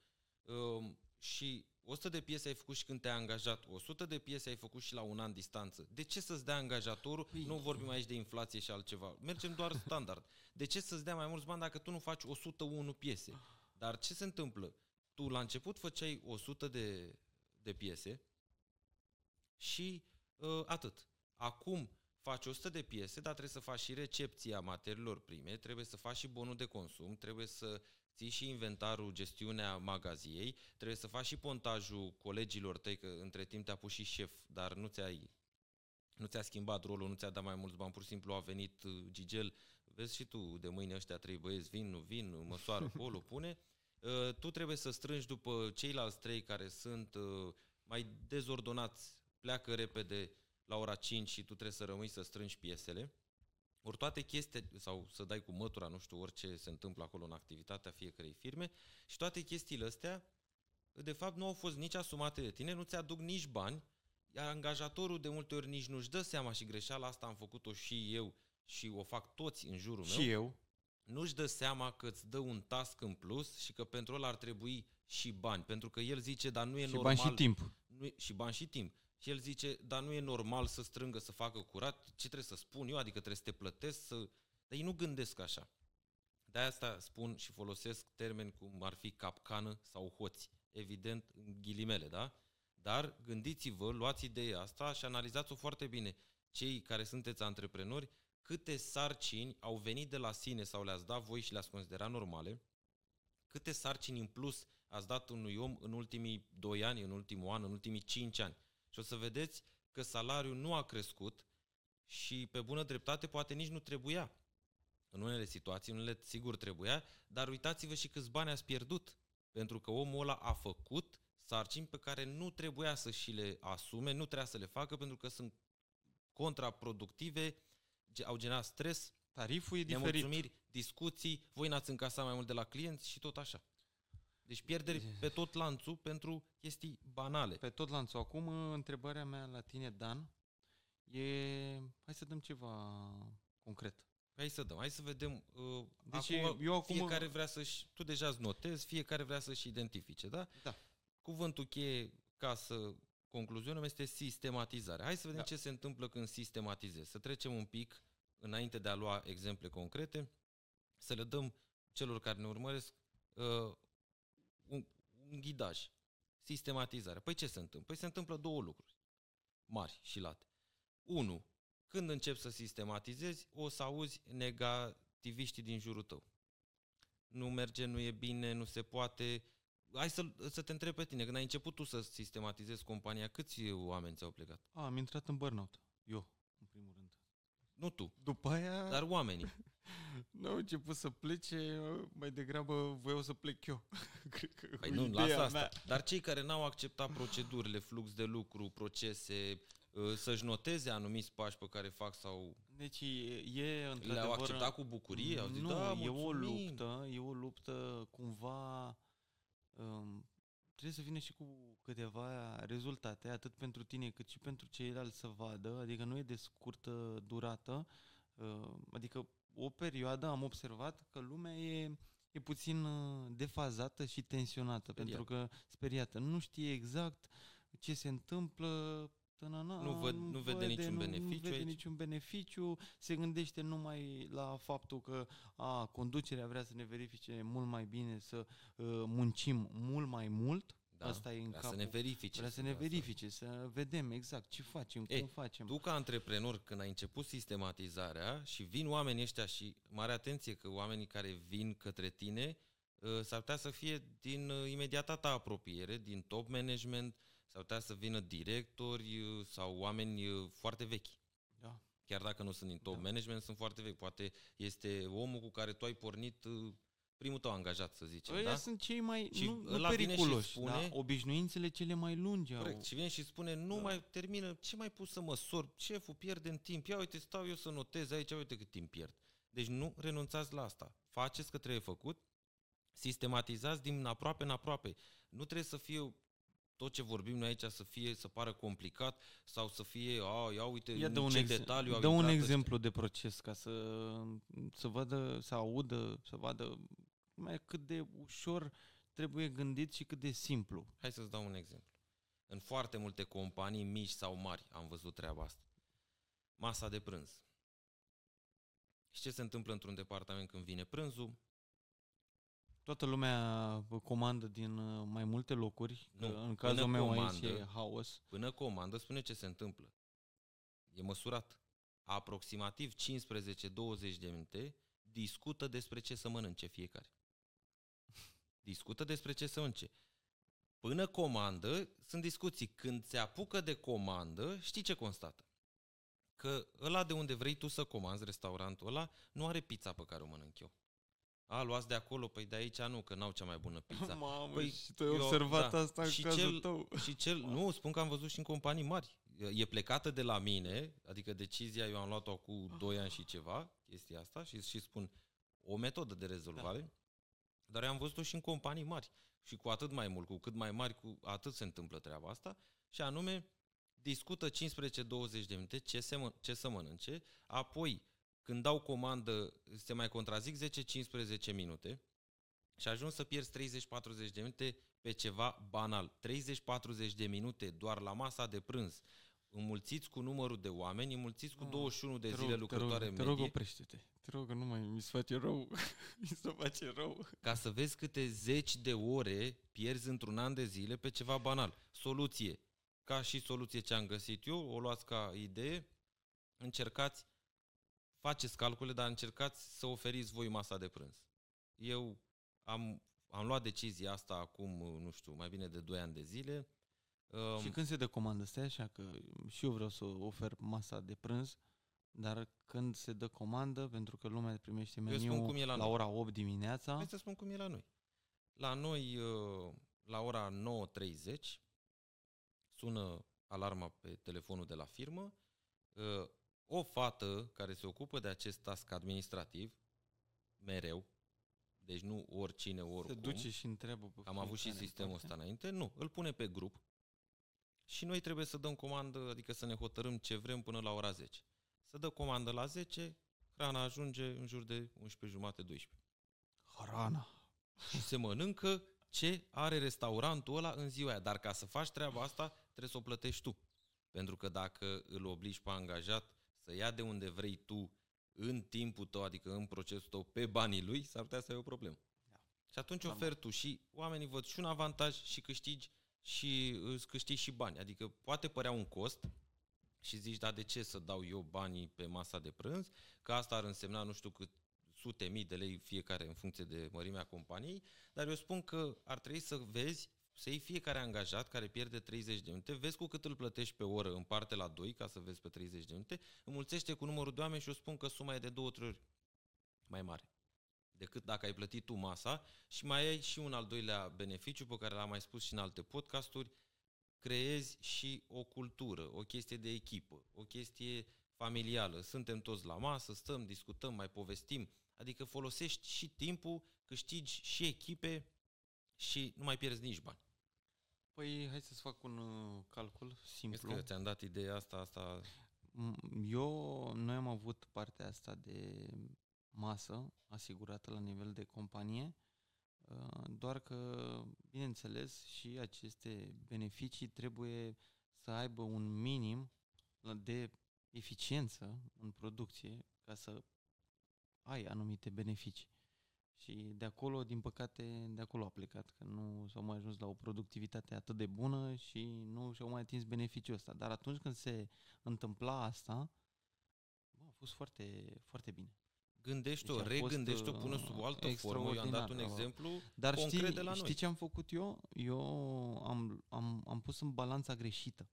um, și 100 de piese ai făcut și când te-ai angajat, 100 de piese ai făcut și la un an distanță. De ce să-ți dea angajatorul? Păi... Nu vorbim aici de inflație și altceva. Mergem doar standard. De ce să-ți dea mai mulți bani dacă tu nu faci 101 piese? Dar ce se întâmplă? Tu la început făceai 100 de, de piese și uh, atât. Acum faci 100 de piese, dar trebuie să faci și recepția materiilor prime, trebuie să faci și bonul de consum, trebuie să ții și inventarul, gestiunea magaziei, trebuie să faci și pontajul colegilor tăi, că între timp te-a pus și șef, dar nu ți-ai nu ți-a schimbat rolul, nu ți-a dat mai mulți bani, pur și simplu a venit uh, Gigel, vezi și tu, de mâine ăștia trei băieți vin, nu vin, măsoară acolo, pune, uh, tu trebuie să strângi după ceilalți trei care sunt uh, mai dezordonați, pleacă repede la ora 5 și tu trebuie să rămâi să strângi piesele, ori toate chestii, sau să dai cu mătura, nu știu, orice se întâmplă acolo în activitatea fiecarei firme, și toate chestiile astea, de fapt, nu au fost nici asumate de tine, nu ți-aduc nici bani, iar angajatorul de multe ori nici nu-și dă seama și greșeala asta am făcut-o și eu și o fac toți în jurul și meu. Și eu. Nu-și dă seama că îți dă un task în plus și că pentru el ar trebui și bani. Pentru că el zice, dar nu e și normal... Și bani și timp. Nu e, și bani și timp. Și el zice, dar nu e normal să strângă, să facă curat, ce trebuie să spun eu, adică trebuie să te plătesc, să... Dar ei nu gândesc așa. De asta spun și folosesc termeni cum ar fi capcană sau hoți. Evident, în ghilimele, da? Dar gândiți-vă, luați ideea asta și analizați-o foarte bine. Cei care sunteți antreprenori, câte sarcini au venit de la sine sau le-ați dat voi și le-ați considerat normale, câte sarcini în plus ați dat unui om în ultimii 2 ani, în ultimul an, în ultimii 5 ani. Și o să vedeți că salariul nu a crescut și pe bună dreptate poate nici nu trebuia. În unele situații, în unele sigur trebuia, dar uitați-vă și câți bani ați pierdut. Pentru că omul ăla a făcut sarcini pe care nu trebuia să și le asume, nu trebuia să le facă pentru că sunt contraproductive, ge- au generat stres, Tariful e diferit. nemulțumiri, discuții, voi n-ați încasat mai mult de la clienți și tot așa. Deci pierderi pe tot lanțul pentru chestii banale. Pe tot lanțul. Acum, întrebarea mea la tine, Dan, e... Hai să dăm ceva concret. Hai să dăm, hai să vedem. Uh, Deci acum, eu acum- fiecare vrea să-și, tu deja îți notezi, fiecare vrea să-și identifice, da? Da. Cuvântul cheie ca să concluzionăm este sistematizare. Hai să vedem Da. ce se întâmplă când sistematizezi. Să trecem un pic, înainte de a lua exemple concrete, să le dăm celor care ne urmăresc uh, un, un ghidaj. Sistematizare. Păi ce se întâmplă? Păi se întâmplă două lucruri mari și late. Unu, când începi să sistematizezi, o să auzi negativiștii din jurul tău. Nu merge, nu e bine, nu se poate. Hai să, să te întreb pe tine, când ai început tu să sistematizezi compania, câți oameni ți-au plecat? A, am intrat în burnout. Eu, în primul rând. Nu tu, După aia, dar oamenii. (laughs) nu au început să plece, mai degrabă voiau să plec eu. (laughs) Cred că Păi cu nu, ideea lasă asta. mea. Dar cei care n-au acceptat procedurile, flux de lucru, procese, uh, să-și noteze anumiți pași pe care fac sau Deci e, e le-au într-adevăr... acceptat cu bucurie, au zis, nu, da, e o mulțumim. luptă, e o luptă cumva... Um, trebuie să vină și cu câteva rezultate, atât pentru tine cât și pentru ceilalți să vadă, adică nu e de scurtă durată, uh, adică o perioadă am observat că lumea e, e puțin uh, defazată și tensionată, Speriată. pentru că speriată, nu știe exact ce se întâmplă, tănăna, Nu văd- nu vede niciun nu, beneficiu nu vede aici. niciun beneficiu, se gândește numai la faptul că a, conducerea vrea să ne verifice mult mai bine, să uh, muncim mult mai mult, Da, asta e în vrea capul. să ne verifice. Vrea să ne asta. verifice, să vedem exact ce facem, Ei, cum facem. Tu ca antreprenor, când ai început sistematizarea și vin oamenii ăștia și mare atenție că oamenii care vin către tine uh, s-ar putea să fie din uh, imediata ta apropiere, din top management, s-ar putea să vină directori uh, sau oameni uh, foarte vechi. Da. Chiar dacă nu sunt din top Da. management, sunt foarte vechi. Poate este omul cu care tu ai pornit uh, primul tău angajat, să zicem. Ăia da? sunt cei mai Și nu, nu ăla vine și periculoși, spune- da? obișnuințele cele mai lungi Corect. au. Și vine și spune, nu Da. mai termină, ce mai pus să măsor? Șeful, pierdem timp. Ia uite, stau eu să notez aici, uite cât timp pierd. Deci nu renunțați la asta. Faceți că trebuie făcut, sistematizați din aproape în aproape. Nu trebuie să fie tot ce vorbim noi aici să fie, să pară complicat sau să fie, a, ia uite, Ia în dă un, ce ex- detaliu au dă un intrat exemplu de proces ca să, să vadă, să audă, să vadă mai cât de ușor trebuie gândit și cât de simplu. Hai să-ți dau un exemplu. În foarte multe companii mici sau mari am văzut treaba asta. Masa de prânz. Și ce se întâmplă într-un departament când vine prânzul? Toată lumea comandă din uh, mai multe locuri. Nu, că în până cazul meu aici comandă- e haos. Până comandă, spune ce se întâmplă. E măsurat. Aproximativ 15-20 de minute discută despre ce să mănânce fiecare. Discută despre ce să mănânce. Până comandă, sunt discuții. Când se apucă de comandă, știi ce constată? Că ăla de unde vrei tu să comanzi, restaurantul ăla, nu are pizza pe care o mănânc eu. A, luați de acolo, păi de aici nu, că n-au cea mai bună pizza. (laughs) Mamă, Păi, și tu ai eu- observat da. asta în Și cazul cel- tău. (laughs) Și cel, nu, spun că am văzut și în companii mari. E plecată de la mine, adică decizia eu am luat-o cu 2 ani și ceva, chestia asta, și, și spun o metodă de rezolvare, da. dar eu am văzut-o și în companii mari. Și cu atât mai mult, cu cât mai mari, cu atât se întâmplă treaba asta, și anume discută 15-20 de minute ce, se mă, ce să mănânce, apoi când dau comandă se mai contrazic 10-15 minute și ajung să pierzi 30-40 de minute pe ceva banal. 30-40 de minute doar la masa de prânz. Înmulțiți cu numărul de oameni, înmulțiți cu Ah, 21 de Te zile rog, lucrătoare te în rog, te rog, medie, oprește-te. Te rog, că nu mai mi se face rău. (laughs) mi se face rău. ca să vezi câte zeci de ore pierzi într-un an de zile pe ceva banal. Soluție. Ca și soluție ce am găsit eu, o luați ca idee, încercați, faceți calcule, dar încercați să oferiți voi masa de prânz. Eu am, am luat decizia asta acum, nu știu, mai bine de 2 ani de zile. Um, Și când se dă comandă, stai așa că și eu vreau să ofer masa de prânz, dar când se dă comandă, pentru că lumea primește Eu spun meniu cum e la la noi. ora 8 dimineața, Hai să spun cum e la noi. La noi, uh, la ora 9.30 sună alarma pe telefonul de la firmă, uh, o fată care se ocupă de acest task administrativ, mereu, deci nu oricine, oricum. Se duce și întreabă pe Am avut și sistemul ăsta înainte. Nu, îl pune pe grup și noi trebuie să dăm comandă, adică să ne hotărâm ce vrem până la ora 10. Să dă comandă la 10, hrana ajunge în jur de 11 jumate, 12. Hrana. Și se mănâncă ce are restaurantul ăla în ziua aia. Dar ca să faci treaba asta, trebuie să o plătești tu. Pentru că dacă îl obligi pe angajat să ia de unde vrei tu în timpul tău, adică în procesul tău, pe banii lui, s-ar putea să ai o problemă. Da. Și atunci Normal. oferi tu și oamenii văd și un avantaj și câștigi și îți câștigi și bani. Adică poate părea un cost și zici, da, de ce să dau eu banii pe masa de prânz? Că asta ar însemna nu știu cât sute mii de lei fiecare în funcție de mărimea companiei, dar eu spun că ar trebui să vezi să iei fiecare angajat care pierde 30 de minute, vezi cu cât îl plătești pe oră în parte la 2, ca să vezi pe 30 de minute, înmulțește cu numărul de oameni și eu spun că suma e de două, trei ori mai mare decât dacă ai plătit tu masa și mai ai și un al doilea beneficiu pe care l-am mai spus și în alte podcasturi, creezi și o cultură, o chestie de echipă, o chestie familială. Suntem toți la masă, stăm, discutăm, mai povestim, adică folosești și timpul, câștigi și echipe și nu mai pierzi nici bani. Păi, hai să-ți fac un uh, calcul simplu. Vezi că ți-am dat ideea asta, asta... Eu, noi am avut partea asta de masă asigurată la nivel de companie, uh, doar că, bineînțeles, și aceste beneficii trebuie să aibă un minim de eficiență în producție ca să ai anumite beneficii. Și de acolo, din păcate, de acolo a plecat, că nu s-au mai ajuns la o productivitate atât de bună și nu și-au mai atins beneficiul ăsta. Dar atunci când se întâmpla asta, bă, a fost foarte, foarte bine. Gândește-o, deci regândește-o, pune sub o altă formă. Eu am dat un exemplu Dar concret știi, de la știi noi. ce am făcut eu? Eu am, am, am pus în balanța greșită.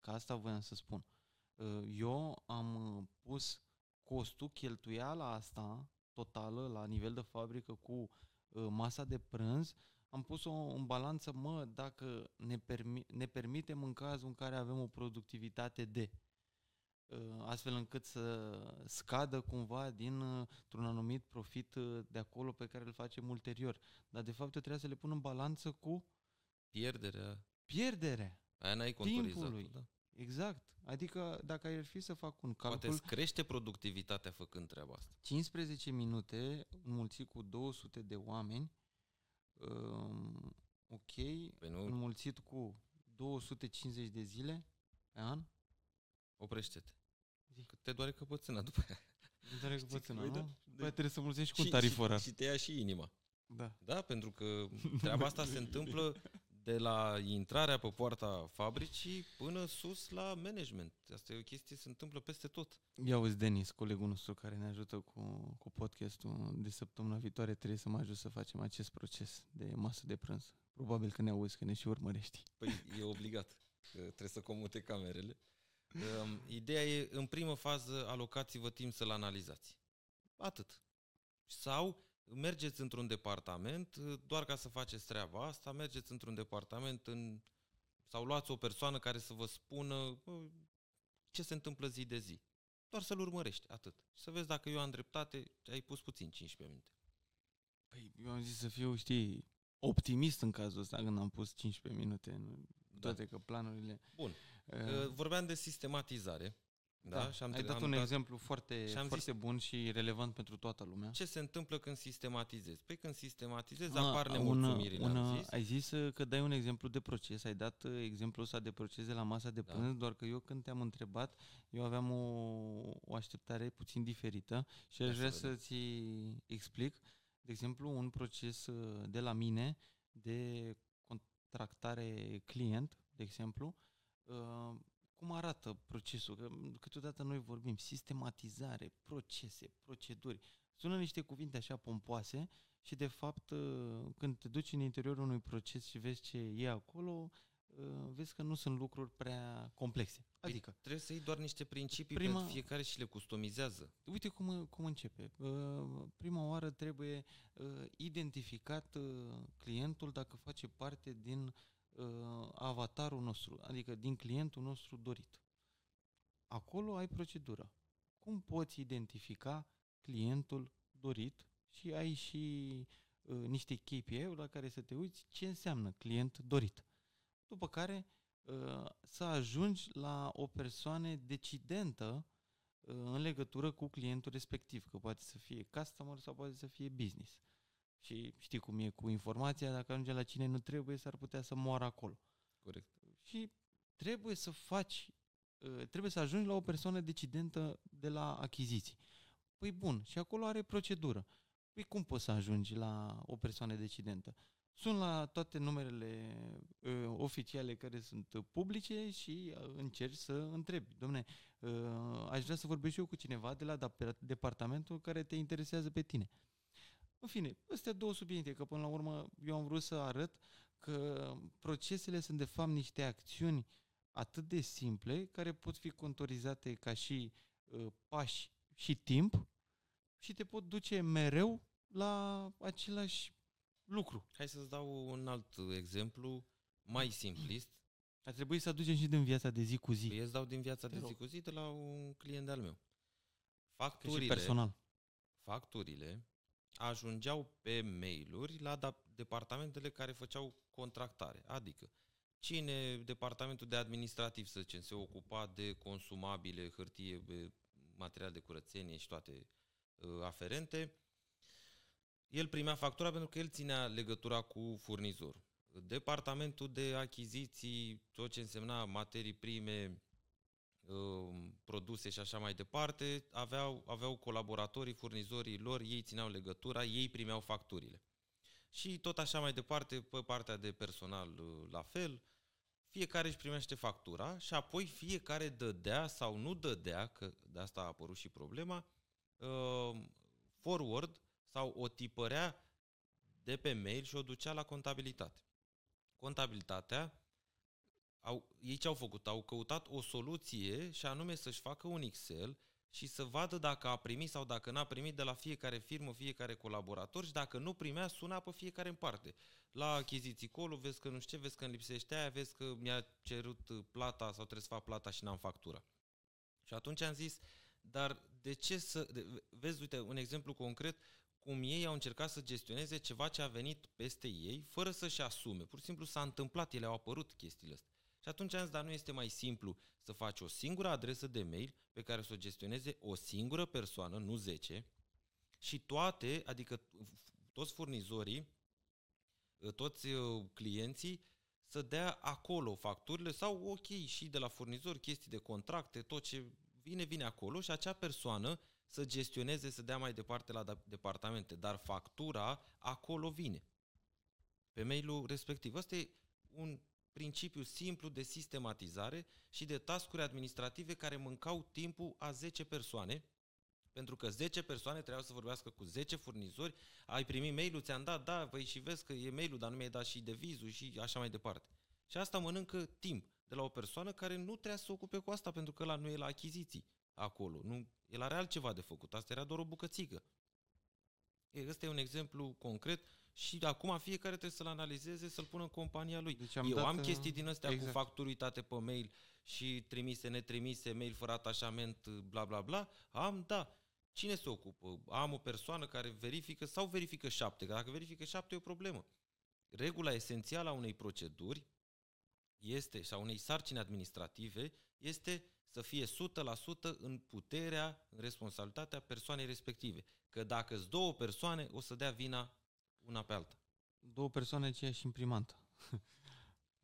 Ca asta voiam să spun. Eu am pus costul, cheltuiala asta totală la nivel de fabrică cu uh, masa de prânz, am pus-o în balanță, mă, dacă ne, permi- ne permitem în cazul în care avem o productivitate de uh, astfel încât să scadă cumva dintr-un anumit profit uh, de acolo pe care îl facem ulterior. Dar de fapt eu trebuie să le pun în balanță cu pierderea. Pierderea. Aia n-ai contorizat. Da. Exact. Adică dacă ar fi să fac un calcul... Poate îți crește productivitatea făcând treaba asta. 15 minute înmulțit cu 200 de oameni, um, ok, păi nu... înmulțit cu 250 de zile pe an. Oprește-te. Că te doare căpățâna după aia. Te doare căpățâna, nu? Da? După aia trebuie să mulțești cu un tarif și, și te ia și inima. Da. Da, pentru că (laughs) treaba asta se întâmplă de la intrarea pe poarta fabricii până sus la management. Asta e o chestie, se întâmplă peste tot. Ia uzi, Denis, colegul nostru care ne ajută cu, cu podcastul de săptămâna viitoare, trebuie să mă ajut să facem acest proces de masă de prânz. Probabil că ne auzi, că ne și urmărești. Păi e obligat, că trebuie să comute camerele. Um, ideea e, în primă fază, alocați-vă timp să-l analizați. Atât. Sau mergeți într-un departament, doar ca să faceți treaba asta, mergeți într-un departament în, sau luați o persoană care să vă spună ce se întâmplă zi de zi. Doar să-l urmărești, atât. Și să vezi dacă eu am dreptate, ai pus puțin 15 minute. Păi eu am zis să fiu, știi, optimist în cazul ăsta când am pus 15 minute în da. toate că planurile... Bun. Uh, Vorbeam de sistematizare. Da, da și am, ai dat am un dat, exemplu foarte, și am foarte zis, bun și relevant pentru toată lumea. Ce se întâmplă când sistematizezi? Păi când sistematizezi A, apar nemulțumirile, una, una, Ai zis uh, că dai un exemplu de proces, ai dat uh, exemplul ăsta de proces de la masa de da. prânz, da. doar că eu când te-am întrebat, eu aveam o, o așteptare puțin diferită și aș vrea să-ți explic, de exemplu, un proces uh, de la mine de contractare client, de exemplu, cum arată procesul? Că câteodată noi vorbim sistematizare, procese, proceduri. Sună niște cuvinte așa pompoase și de fapt ă, când te duci în interiorul unui proces și vezi ce e acolo, ă, uh, vezi că nu sunt lucruri prea complexe. Păi Adică, trebuie să iei doar niște principii Prima- pentru fiecare și le customizează. uite cum, cum începe. Uh, Prima oară trebuie uh, identificat uh, clientul dacă face parte din uh, avatarul nostru, adică din clientul nostru dorit. Acolo ai procedură. Cum poți identifica clientul dorit și ai și uh, niște KPI-uri la care să te uiți ce înseamnă client dorit. După care uh, să ajungi la o persoană decidentă uh, în legătură cu clientul respectiv, că poate să fie customer sau poate să fie business. Și știi cum e cu informația, dacă ajunge la cine nu trebuie, s-ar putea să moară acolo. Corect. Și trebuie să faci, uh, trebuie să ajungi la o persoană decidentă de la achiziții. Păi bun, și acolo are procedură. Păi cum poți să ajungi la o persoană decidentă? Sun la toate numerele uh, oficiale care sunt uh, publice și uh, încerci să întrebi. Domne, uh, aș vrea să vorbesc și eu cu cineva de la da- departamentul care te interesează pe tine. În fine, astea două subiecte, că până la urmă eu am vrut să arăt că procesele sunt de fapt niște acțiuni atât de simple care pot fi contorizate ca și uh, pași și timp și te pot duce mereu la același lucru. Hai să-ți dau un alt exemplu mai simplist. Ar trebui să aducem și din viața de zi cu zi. Îi îți dau din viața Te de rog. zi cu zi de la un client de-al meu. Că și Facturile, personal. facturile ajungeau pe mail-uri la da- departamentele care făceau contractare. Adică, cine departamentul de administrativ, să zicem, se ocupa de consumabile, hârtie, e, material de curățenie și toate uh, aferente, el primea factura pentru că el ținea legătura cu furnizorul. Departamentul de achiziții, tot ce însemna materii prime, uh, produse și așa mai departe, aveau, aveau colaboratorii, furnizorii lor, ei țineau legătura, ei primeau facturile. Și tot așa mai departe, pe partea de personal uh, la fel, fiecare își primește factura și apoi fiecare dădea sau nu dădea, că de asta a apărut și problema, uh, forward sau o tipărea de pe mail și o ducea la contabilitate. Contabilitatea, au, ei ce au făcut? Au căutat o soluție și anume să-și facă un Excel și să vadă dacă a primit sau dacă n-a primit de la fiecare firmă, fiecare colaborator și dacă nu primea, suna pe fiecare în parte. La achiziții colo, vezi că nu știu ce, vezi că îmi lipsește aia, vezi că mi-a cerut uh, plata sau trebuie să fac plata și n-am factura. Și atunci am zis, dar de ce să... De, vezi, uite, un exemplu concret, cum ei au încercat să gestioneze ceva ce a venit peste ei, fără să-și asume. Pur și simplu s-a întâmplat, ele au apărut chestiile astea. Și atunci am zis, dar nu este mai simplu să faci o singură adresă de mail pe care să o gestioneze o singură persoană, nu 10, și toate, adică toți furnizorii, toți uh, clienții, să dea acolo facturile sau ok și de la furnizor, chestii de contracte, tot ce vine, vine acolo și acea persoană să gestioneze, să dea mai departe la da- departamente, dar factura acolo vine. Pe mailul respectiv. Asta e un principiu simplu de sistematizare și de tascuri administrative care mâncau timpul a 10 persoane, pentru că 10 persoane trebuiau să vorbească cu 10 furnizori, ai primit mail-ul, ți-am dat, da, păi și vezi că e mail-ul, dar nu mi-ai dat și devizul și așa mai departe. Și asta mănâncă timp de la o persoană care nu trebuia să se ocupe cu asta, pentru că la nu e la achiziții acolo. Nu, el are altceva de făcut. Asta era doar o bucățică. E, ăsta e un exemplu concret și acum fiecare trebuie să-l analizeze, să-l pună în compania lui. Deci am Eu dat, am uh, chestii din astea exact. cu facturi uitate pe mail și trimise, netrimise, mail fără atașament, bla bla bla. Am, da. Cine se ocupă? Am o persoană care verifică sau verifică șapte, că dacă verifică șapte e o problemă. Regula esențială a unei proceduri este, sau unei sarcini administrative, este să fie 100% în puterea, în responsabilitatea persoanei respective. Că dacă sunt două persoane, o să dea vina una pe alta. Două persoane aceeași imprimantă. (laughs)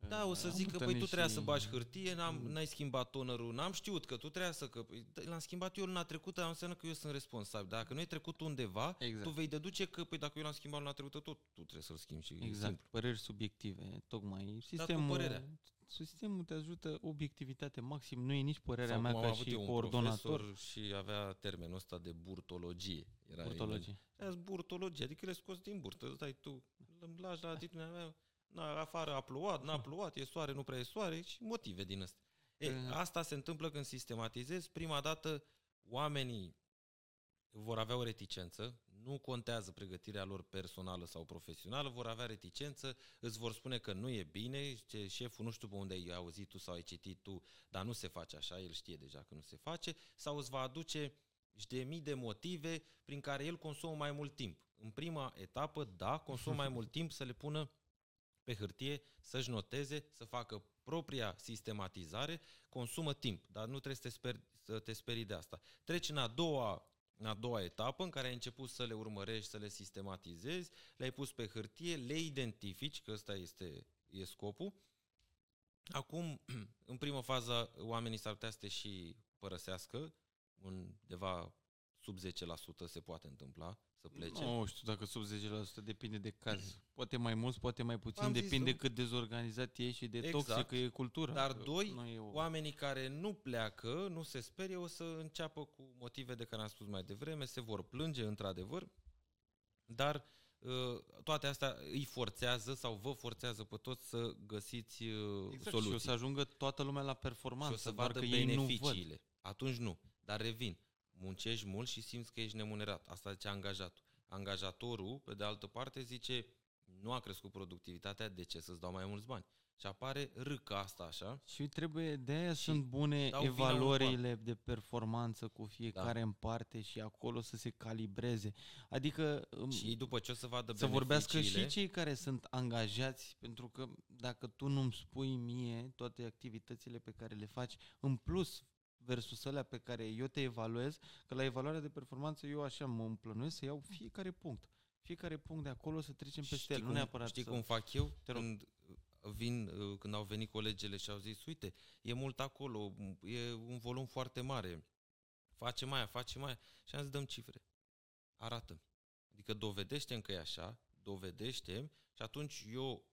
Da, o să Am zic că putea păi tu și- trebuia să bagi hârtie, n-am, n-ai schimbat tonerul, n-am știut că tu trebuia să... Că, păi, da, l-am schimbat eu luna trecută, dar înseamnă că eu sunt responsabil. Dacă nu ai trecut undeva, Exact. tu vei deduce că, păi dacă eu l-am schimbat luna trecută, tot tu trebuie să-l schimbi și e Exact, simplu. păreri subiective, tocmai. cu Sistemul, părerea. Sistemul te ajută obiectivitate maxim, nu e nici părerea Sau mea cum am ca avut și eu un coordonator. profesor și avea termenul ăsta de burtologie. Era Burtologie. Era burtologie, adică le scoți din burtă, îți dai tu, îmi lași la atitudinea mea, Na, afară a plouat, n-a plouat, e soare, nu prea e soare și motive din astea. E, Uh. asta se întâmplă când sistematizezi. Prima dată oamenii vor avea o reticență, nu contează pregătirea lor personală sau profesională, vor avea reticență, îți vor spune că nu e bine, ce șeful nu știu pe unde ai auzit tu sau ai citit tu, dar nu se face așa, el știe deja că nu se face, sau îți va aduce și de mii de motive prin care el consumă mai mult timp. În prima etapă, da, consumă mai mult timp să le pună pe hârtie, să-și noteze, să facă propria sistematizare, consumă timp, dar nu trebuie să te, speri, să te sperii de asta. Treci în a doua în a doua etapă, în care ai început să le urmărești, să le sistematizezi, le-ai pus pe hârtie, le identifici, că ăsta este e scopul. Acum, (clears throat) în primă fază, oamenii s-ar putea să te și părăsească, undeva sub 10% se poate întâmpla să plece. Nu știu dacă sub 10% depinde de caz. (clears throat) Poate mai mult, poate mai puțin, Am zis, depinde nu? cât dezorganizat e și de Exact. toxică e cultura. Dar Că doi, nu e o... Oamenii care nu pleacă, nu se sperie, o să înceapă cu motive de care am spus mai devreme, se vor plânge într-adevăr, dar uh, toate astea îi forțează sau vă forțează pe toți să găsiți uh, exact, soluții. și o să ajungă toată lumea la și performanță, o să doar vadă că ei nu văd. beneficiile. Atunci nu. Dar revin, muncești mult și simți că ești nemunerat. Asta zice angajatul. Angajatorul, pe de altă parte, zice nu a crescut productivitatea, de ce să-ți dau mai mulți bani? Și apare râca asta așa. Și trebuie, de aia Și sunt bune dau vina unul evaluările de performanță cu fiecare Da. în parte și acolo să se calibreze. Adică um, Și ei după ce o să vadă să vorbească și beneficiile- cei care sunt angajați, pentru că dacă tu nu-mi spui mie toate activitățile pe care le faci, în plus versus alea pe care eu te evaluez, că la evaluarea de performanță eu așa mă împlănuiesc să iau fiecare punct. Fiecare punct de acolo să trecem peste Știi el, nu cum, neapărat știi să... cum fac eu? Te rog. Când vin, uh, când au venit colegele și au zis, uite, e mult acolo, e un volum foarte mare, facem aia, facem aia. Și am zis, dăm cifre. Arată-mi. Adică dovedește că e așa, dovedește și atunci eu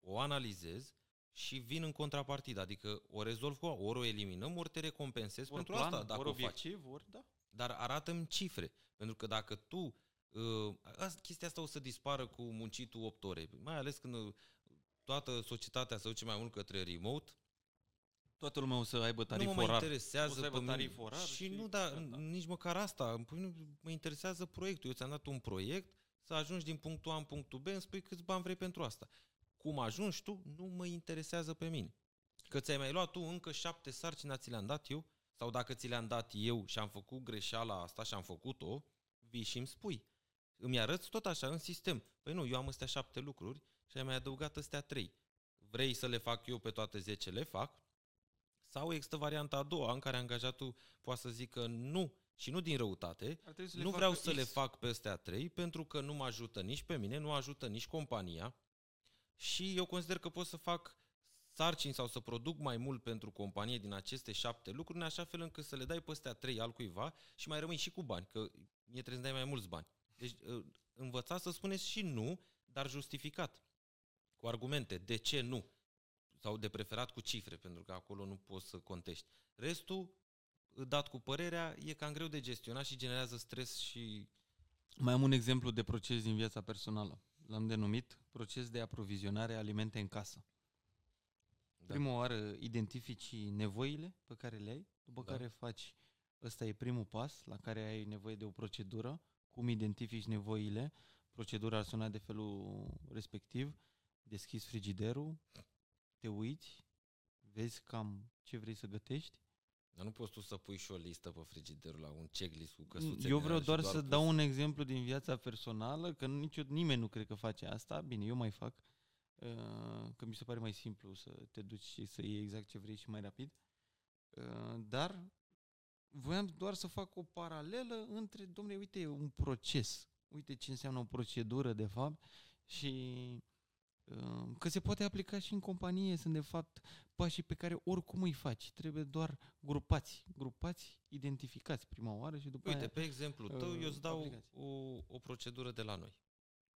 o analizez și vin în contrapartidă. Adică o rezolv cu ori o eliminăm, ori te recompensez ori pentru plan, asta, dacă ori o faci. obiectiv, ori da. Dar arată-mi cifre. Pentru că dacă tu... Uh, asta, chestia asta o să dispară cu muncitul 8 ore. Mai ales când uh, toată societatea se duce mai mult către remote. Toată lumea o să aibă tarif nu mă mai orar. interesează O să aibă pe mine. tarif orar și, și nu, da, gata. nici măcar asta. Păi nu, mă interesează proiectul. Eu ți-am dat un proiect să ajungi din punctul A în punctul B, îmi spui câți bani vrei pentru asta. Cum ajungi tu, nu mă interesează pe mine. Că ți-ai mai luat tu încă șapte sarcini, dar ți le-am dat eu, sau dacă ți le-am dat eu și am făcut greșeala asta și am făcut-o, vii și îmi spui. Îmi arăți tot așa în sistem. Păi nu, eu am astea șapte lucruri și ai mai adăugat astea trei. Vrei să le fac eu pe toate 10, le fac. Sau există varianta a doua, în care angajatul poate să zică nu și nu din răutate, Ar trebui să le nu facă vreau să X. le fac pe astea trei pentru că nu mă ajută nici pe mine, nu ajută nici compania și eu consider că pot să fac sarcini sau să produc mai mult pentru companie din aceste șapte lucruri, în așa fel încât să le dai pe astea trei altcuiva și mai rămâi și cu bani, că mie trebuie să dai mai mulți bani. Deci ă, învățați să spuneți și nu, dar justificat, cu argumente, de ce nu, sau de preferat cu cifre, pentru că acolo nu poți să contești. Restul, dat cu părerea, e cam greu de gestionat și generează stres și Mai am un exemplu de proces din viața personală. L-am denumit proces de aprovizionare alimente în casă. Da. Prima oară identifici nevoile pe care le ai, după Da. care faci, ăsta e primul pas, la care ai nevoie de o procedură, cum identifici nevoile, procedura ar suna de felul respectiv, deschizi frigiderul, te uiți, vezi cam ce vrei să gătești. Dar nu poți tu să pui și o listă pe frigiderul la un checklist cu căsuțe Eu din vreau alea și doar să pus. dau un exemplu din viața personală, că nici nimeni nu cred că face asta. Bine, eu mai fac, uh, că mi se pare mai simplu să te duci și să iei exact ce vrei și mai rapid. Uh, Dar voiam doar să fac o paralelă între, domnule, uite, e un proces. Uite ce înseamnă o procedură, de fapt, și uh, că se poate aplica și în companie. Sunt, de fapt, pașii pe care oricum îi faci. Trebuie doar grupați. Grupați, identificați prima oară și după Uite, aia... pe exemplu tău, uh, eu îți dau aplicați. o, o procedură de la noi.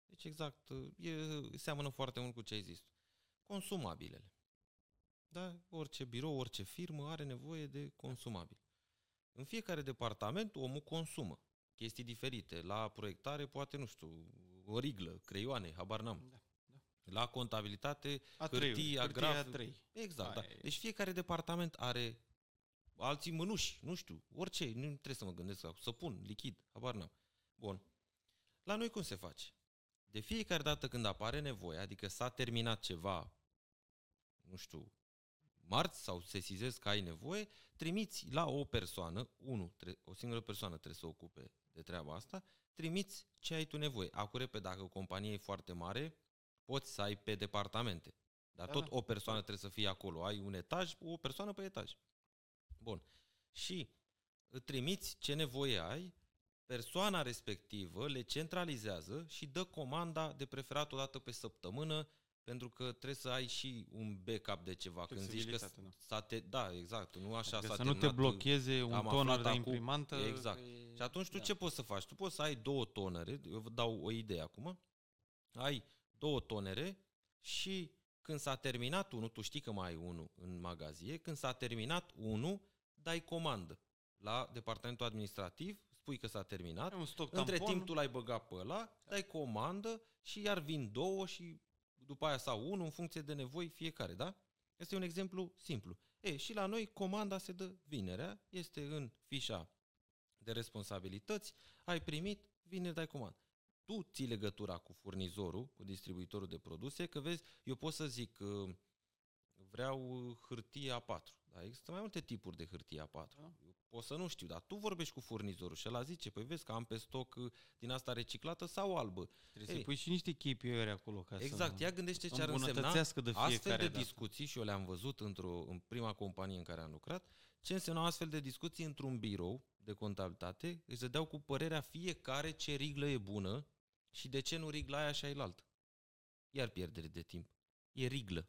Deci exact, e, seamănă foarte mult cu ce ai zis tu. Consumabilele. Da? Orice birou, orice firmă are nevoie de consumabil. În fiecare departament omul consumă chestii diferite. La proiectare poate, nu știu, o riglă, creioane, habar n-am. Da, da. La contabilitate, A hârtia, hârtia graf... A3. Exact, da. Aia e. Deci fiecare departament are alții mânuși, nu știu, orice, nu trebuie să mă gândesc acum, să pun lichid, habar n-am. Bun. La noi cum se face? De fiecare dată când apare nevoie, adică s-a terminat ceva, nu știu, marți sau sesizezi că ai nevoie, trimiți la o persoană, unu, tre- o singură persoană trebuie să ocupe de treaba asta, trimiți ce ai tu nevoie. Acum, repede, dacă o companie e foarte mare, poți să ai pe departamente. Dar Da, tot da. o persoană trebuie să fie acolo. Ai un etaj, o persoană pe etaj. Bun. Și îți trimiți ce nevoie ai, persoana respectivă le centralizează și dă comanda de preferat o dată pe săptămână, pentru că trebuie să ai și un backup de ceva. Când zici că Flexibilitate, da. s-a te, da, exact, nu așa Adică s-a să nu te terminat, blocheze un am toner aflat de acum- imprimantă. exact. că e- Și atunci tu da. ce poți să faci? Tu poți să ai două tonere, eu vă dau o idee acum, ai două tonere și când s-a terminat unul, tu știi că mai ai unul în magazie, când s-a terminat unul, dai comandă la departamentul administrativ, spui că s-a terminat, Ai un stoc între tampon, timp tu l-ai băgat pe ăla, dai comandă și iar vin două și după aia sau unul în funcție de nevoi fiecare, da? Este un exemplu simplu. E, și la noi comanda se dă vinerea, este în fișa de responsabilități, ai primit, vine dai comandă. Tu ții legătura cu furnizorul, cu distribuitorul de produse, că vezi, eu pot să zic uh, vreau uh, hârtie A4. Da? Există mai multe tipuri de hârtie A4. Da. Eu pot să nu știu, dar tu vorbești cu furnizorul și ăla zice, păi vezi că am pe stoc uh, din asta reciclată sau albă. Trebuie Ei. să pui și niște KPI-uri acolo ca Exact, să ia gândește ce ar însemna îmbunătățească de astfel fiecare de dată. discuții și eu le-am văzut într-o, în prima companie în care am lucrat, ce însemnau astfel de discuții într-un birou de contabilitate, îți dădeau cu părerea fiecare ce riglă e bună și de ce nu rigla aia și ailaltă. Iar pierdere de timp. E riglă.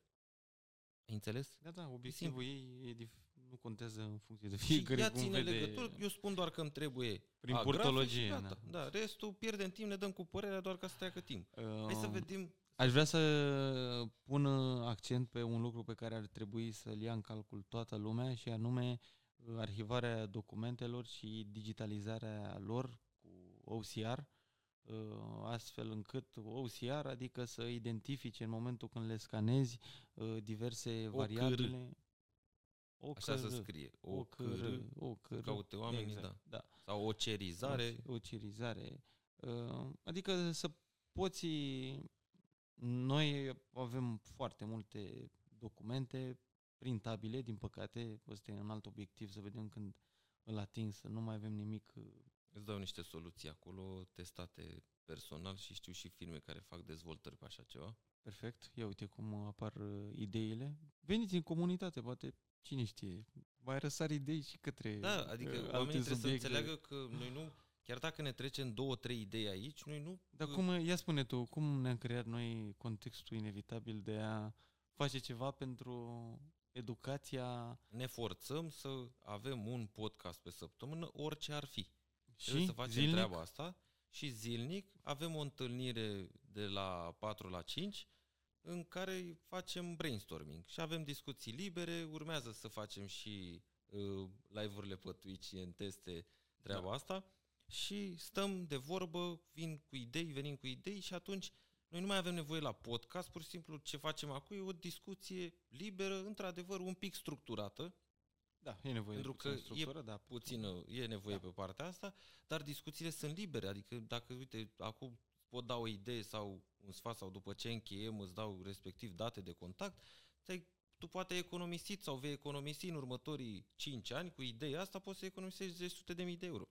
Ai înțeles? Da, da, obiectivul ei e dif- nu contează în funcție de Și fiecare ea cum ține vede legătură, eu spun doar că îmi trebuie prin a, grafic purtologie. și gata. da. Da, restul pierdem timp, ne dăm cu părerea doar ca să treacă timp. Hai să Um, vedem Aș vrea să pun uh, accent pe un lucru pe care ar trebui să-l ia în calcul toată lumea și anume uh, arhivarea documentelor și digitalizarea lor cu OCR, uh, astfel încât OCR, adică să identifice în momentul când le scanezi uh, diverse OCR. variabile. așa să scrie. O OCR, OCR, caute oamenii, exact, da. Sau o cerizare. O cirizare. Uh, Adică să poți... Noi avem foarte multe documente printabile, din păcate, ăsta e un alt obiectiv, să vedem când îl ating, să nu mai avem nimic. Uh, Îți dau niște soluții acolo, testate personal și știu și firme care fac dezvoltări pe așa ceva. Perfect. Ia uite cum apar uh, ideile. Veniți în comunitate, poate, cine știe, mai răsar idei și către Da, adică uh, oamenii alte trebuie subiecte. să înțeleagă că noi nu, chiar dacă ne trecem două, trei idei aici, noi nu Dar cum, ia spune tu, cum ne-am creat noi contextul inevitabil de a face ceva pentru educația ne forțăm să avem un podcast pe săptămână, orice ar fi. Și Trebuie să facem zilnic? treaba asta. Și zilnic avem o întâlnire de la 4 la 5 în care facem brainstorming și avem discuții libere, urmează să facem și uh, live-urile pe Twitch în teste treaba Da. asta. Și stăm de vorbă, vin cu idei, venim cu idei și atunci noi nu mai avem nevoie la podcast, pur și simplu ce facem acum e o discuție liberă, într-adevăr un pic structurată, Da, e nevoie Pentru de puțină că e structură, da. puțină, e nevoie Da. pe partea asta, dar discuțiile sunt libere, adică dacă, uite, acum pot da o idee sau un sfat sau după ce încheiem îți dau respectiv date de contact, te tu poate ai economisit sau vei economisi în următorii 5 ani cu ideea asta, poți să economisești 10 sute de mii de euro.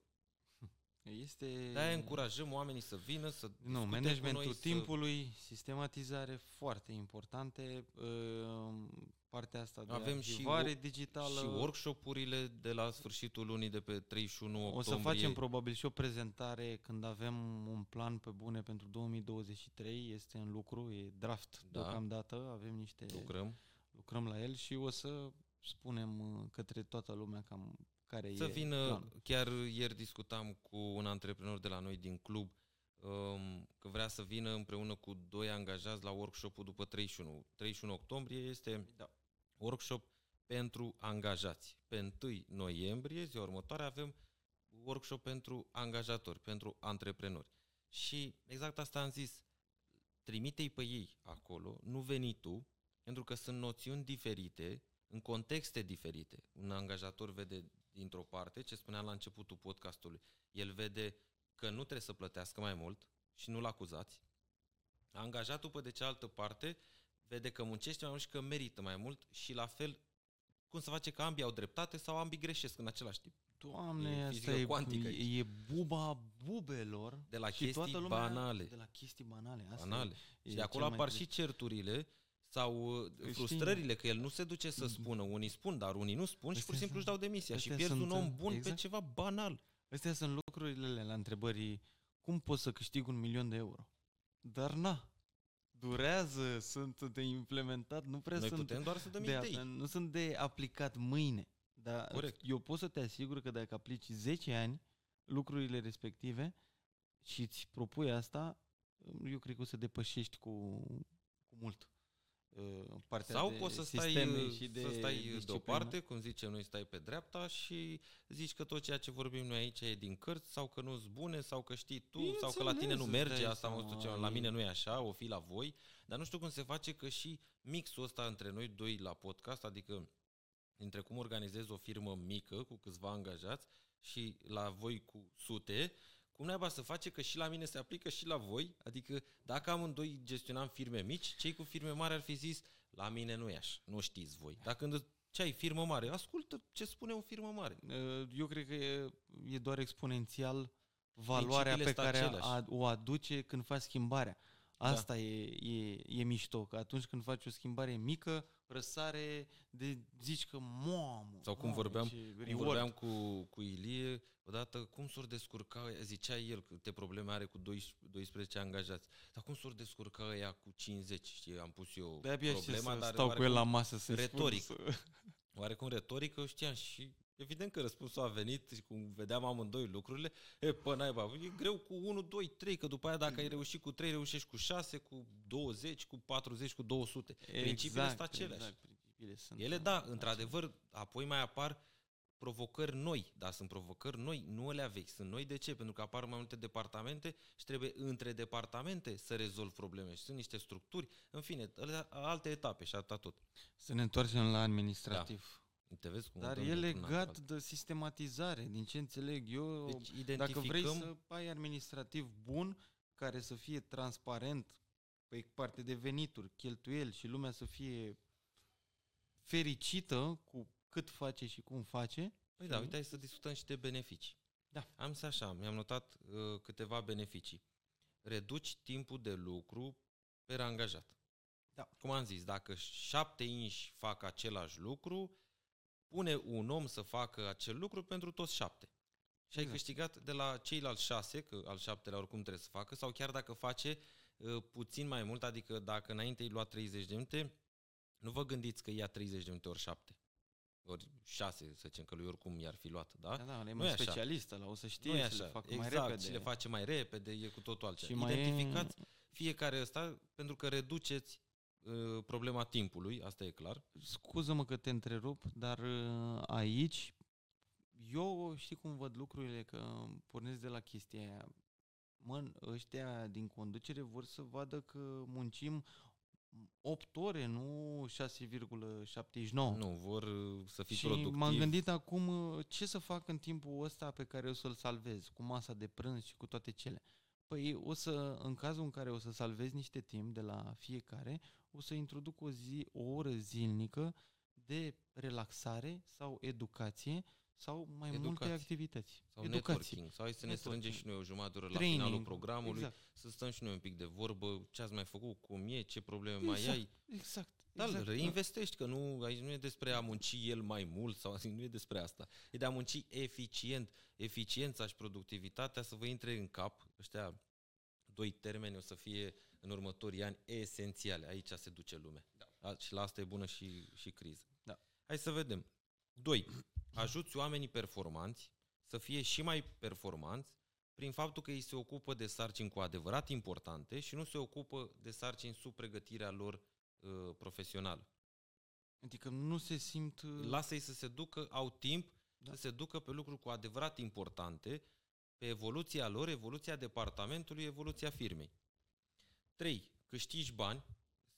Este... De-aia încurajăm oamenii să vină, să Nu, discute cu managementul noi, timpului, sistematizare foarte importante, uh, partea asta de Avem și arhivare wo- digitală. Să, și workshop-urile de la sfârșitul lunii de pe 31 O octombrie. să facem probabil și o prezentare când avem un plan pe bune pentru 2023, este în lucru, e draft Da. deocamdată, avem niște... Lucrăm. lucrăm la el și o să spunem uh, către toată lumea cam care Să e vină, planul. chiar ieri discutam cu un antreprenor de la noi din club um, că vrea să vină împreună cu doi angajați la workshop-ul după 31. 31 octombrie este Da. Workshop pentru angajați. Pe 1 noiembrie, ziua următoare, avem workshop pentru angajatori, pentru antreprenori. Și exact asta am zis. trimite-i pe ei acolo, nu veni tu, pentru că sunt noțiuni diferite, în contexte diferite. Un angajator vede dintr-o parte, ce spuneam la începutul podcastului, el vede că nu trebuie să plătească mai mult și nu-l acuzați. Angajatul, pe de cealaltă parte, vede că muncește mai mult și că merită mai mult și la fel cum să face că ambii au dreptate sau ambii greșesc în același timp. Doamne, E asta fizică e, cuantică e, e buba bubelor. De la și chestii toată lumea, banale. De la chestii banale. Asta Banale. E, Și e de acolo cel mai apar trist. și certurile sau uh, Știi- frustrările, că el nu se duce să spună. Unii spun, dar unii nu spun și Astea pur și simplu își sunt- dau demisia. Și astea pierzi un sunt, om uh, bun pe exact. ceva banal. Astea sunt lucrurile la întrebării cum pot să câștig un milion de euro. Dar na, durează, sunt de implementat, nu prea Noi sunt putem doar să dăm de, idei. nu sunt de aplicat mâine. Dar Corect. eu pot să te asigur că dacă aplici 10 ani lucrurile respective și îți propui asta, eu cred că o să depășești cu, cu mult uh, partea Sau de poți să stai, sisteme uh, și de să stai disciplină. deoparte, cum zicem noi, stai pe dreapta și zici că tot ceea ce vorbim noi aici e din cărți sau că nu-s bune sau că știi tu sau că la tine nu Bineînțeles, merge, îți asta dai mă știu ce, seama, la e- mine nu e așa, o fi la voi, dar nu știu cum se face că și mixul ăsta între noi doi la podcast, adică dintre cum organizez o firmă mică cu câțiva angajați și la voi cu sute, cum naiba să face că și la mine se aplică și la voi? Adică dacă amândoi gestionam firme mici, cei cu firme mari ar fi zis la mine nu e așa, nu știți voi. Dacă când ce ai firmă mare, ascultă ce spune o firmă mare. Uh, Eu cred că e, e doar exponențial valoarea pe Principiile care sunt aceleași. a, o aduce când faci schimbarea. Asta e, e, e mișto, că atunci când faci o schimbare mică, răsare de zici că mamă. Sau cum mamă, vorbeam- ce Cum reward. vorbeam cu, cu Ilie, odată, cum s-or descurca, ăia? zicea el câte probleme are cu 12, 12 angajați, dar cum s-or descurca ea cu 50, știi, am pus eu De-abia știu problema, să dar stau cu el oarecum- la masă să retoric. Spun, să... oarecum retorică, știam și evident că răspunsul a venit și cum vedeam amândoi lucrurile, e, pă, naiba, e greu cu 1, 2, 3, că după aia dacă ai reușit cu 3, reușești cu 6, cu 20, cu 40, cu 200. Principiile sunt aceleași. Exact, principiile sunt Ele, da, într-adevăr, apoi mai apar provocări noi, dar sunt provocări noi, nu alea vechi, sunt noi de ce? Pentru că apar mai multe departamente și trebuie între departamente să rezolv probleme și sunt niște structuri, în fine, alea- alte etape și atât tot. Să ne întoarcem la administrativ. Te vezi cum Dar dăm e dintr-una legat într-alta. de sistematizare, din ce înțeleg eu. Deci Dacă vrei identificăm să ai administrativ bun, care să fie transparent pe parte de venituri, cheltuieli și lumea să fie fericită cu cât face și cum face. Păi da, uite, hai să discutăm și de beneficii. Da. Am să așa, mi-am notat uh, câteva beneficii. Reduci timpul de lucru per angajat. Da. Cum am zis, dacă șapte inși fac același lucru, pune un om să facă acel lucru pentru toți șapte. Și ai Exact. câștigat de la ceilalți șase, că al șaptelea oricum trebuie să facă, sau chiar dacă face uh, puțin mai mult, adică dacă înainte îi lua 30 de minute, nu vă gândiți că ia 30 de minute ori șapte. Ori șase, să zicem că lui oricum i-ar fi luat, da? Da, da, e Nu mai e așa. specialist la o să știe nu e să așa. le facă exact, mai repede. și le face mai repede, e cu totul altceva. Și mai Identificați fiecare ăsta pentru că reduceți uh, problema timpului, asta e clar. Scuză-mă că te întrerup, dar uh, aici eu știi cum văd lucrurile, că pornesc de la chestia aia. Mă, ăștia din conducere vor să vadă că muncim 8 ore, nu 6,79. Nu, vor uh, să fii și productiv. m-am gândit acum uh, ce să fac în timpul ăsta pe care o să-l salvez, cu masa de prânz și cu toate cele. Păi o să, în cazul în care o să salvez niște timp de la fiecare, o să introduc o zi, o oră zilnică de relaxare sau educație sau mai multe Educație. activități. Sau educație. networking. Sau hai să ne strângem Networking. și noi o jumătate de oră la Training. finalul programului, Exact. să stăm și noi un pic de vorbă, ce ați mai făcut, cum e, ce probleme mai Exact. ai. Exact. Da, exact. exact. reinvestești, că nu, aici nu e despre a munci el mai mult sau (laughs) nu e despre asta. E de a munci eficient. Eficiența și productivitatea să vă intre în cap. Ăștia doi termeni o să fie în următorii ani esențiale. Aici se duce lumea. Da. Și la asta e bună și, și criză. Da. Hai să vedem. Doi, ajuți oamenii performanți să fie și mai performanți prin faptul că ei se ocupă de sarcini cu adevărat importante și nu se ocupă de sarcini sub pregătirea lor uh, profesională. Adică nu se simt... uh, Lasă-i să se ducă, au timp Da. să se ducă pe lucruri cu adevărat importante, pe evoluția lor, evoluția departamentului, evoluția firmei. 3. câștigi bani,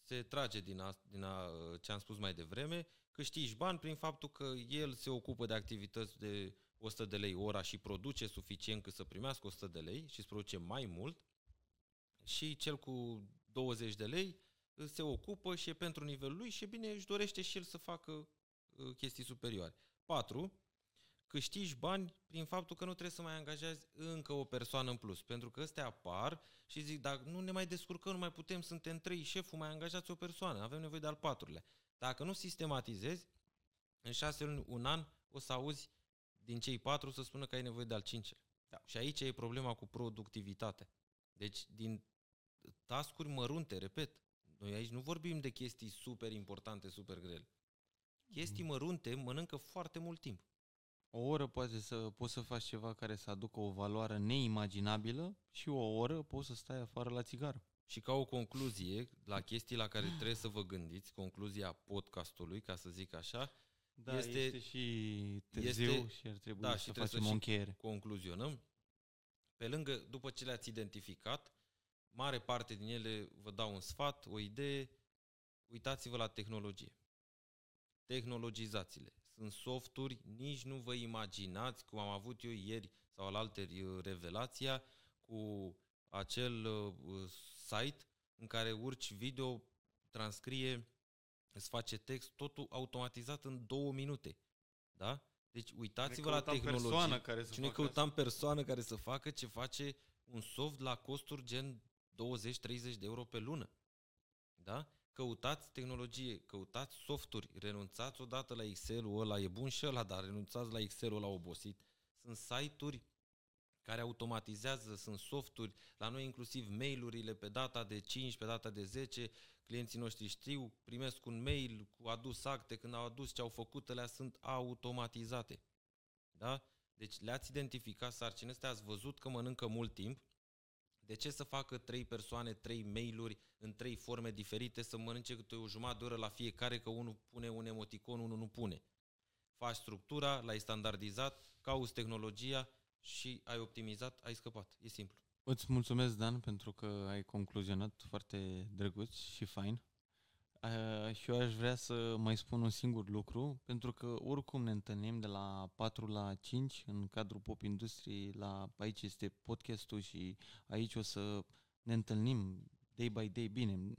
se trage din, a, din a, ce am spus mai devreme, câștigi bani prin faptul că el se ocupă de activități de 100 de lei ora și produce suficient cât să primească 100 de lei și îți produce mai mult și cel cu 20 de lei se ocupă și e pentru nivelul lui și bine își dorește și el să facă uh, chestii superioare. 4. Câștigi bani prin faptul că nu trebuie să mai angajezi încă o persoană în plus. Pentru că ăstea apar și zic, dacă nu ne mai descurcăm, nu mai putem, suntem trei, șeful, mai angajați o persoană, avem nevoie de al patrulea. Dacă nu sistematizezi, în șase luni, un an, o să auzi din cei patru să spună că ai nevoie de al cincilea. Da. Și aici e problema cu productivitatea. Deci, din tascuri mărunte, repet, noi aici nu vorbim de chestii super importante, super grele. Chestii mm. mărunte mănâncă foarte mult timp. O oră poate să poți să faci ceva care să aducă o valoare neimaginabilă și o oră poți să stai afară la țigară. Și ca o concluzie, la chestii la care trebuie să vă gândiți, concluzia podcastului, ca să zic așa, da, este, este și târziu este, și ar trebui da, să și facem o încheiere. concluzionăm. Pe lângă, după ce le-ați identificat, mare parte din ele vă dau un sfat, o idee, uitați-vă la tehnologie. Tehnologizați-le. Sunt softuri, nici nu vă imaginați, cum am avut eu ieri sau al alteri uh, revelația, cu acel uh, site în care urci video, transcrie, îți face text, totul automatizat în două minute. Da? Deci uitați-vă la tehnologie. Care să și noi căutam persoană care să facă ce face un soft la costuri gen 20-30 de euro pe lună. Da? Căutați tehnologie, căutați softuri, renunțați odată la Excel-ul ăla, e bun și ăla, dar renunțați la Excel-ul ăla obosit. Sunt site-uri care automatizează, sunt softuri, la noi inclusiv mail-urile pe data de 5, pe data de 10, clienții noștri știu, primesc un mail cu adus acte, când au adus ce au făcut, alea sunt automatizate. Da? Deci le-ați identificat sarcinile astea, ați văzut că mănâncă mult timp, de ce să facă trei persoane, trei mail-uri în trei forme diferite, să mănânce câte o jumătate de oră la fiecare, că unul pune un emoticon, unul nu pune? Faci structura, l-ai standardizat, cauți tehnologia și ai optimizat, ai scăpat. E simplu. Îți mulțumesc, Dan, pentru că ai concluzionat foarte drăguț și fain. Uh, și eu aș vrea să mai spun un singur lucru, pentru că oricum ne întâlnim de la 4 la 5 în cadrul Pop Industry, la, aici este podcastul și aici o să ne întâlnim day by day. Bine,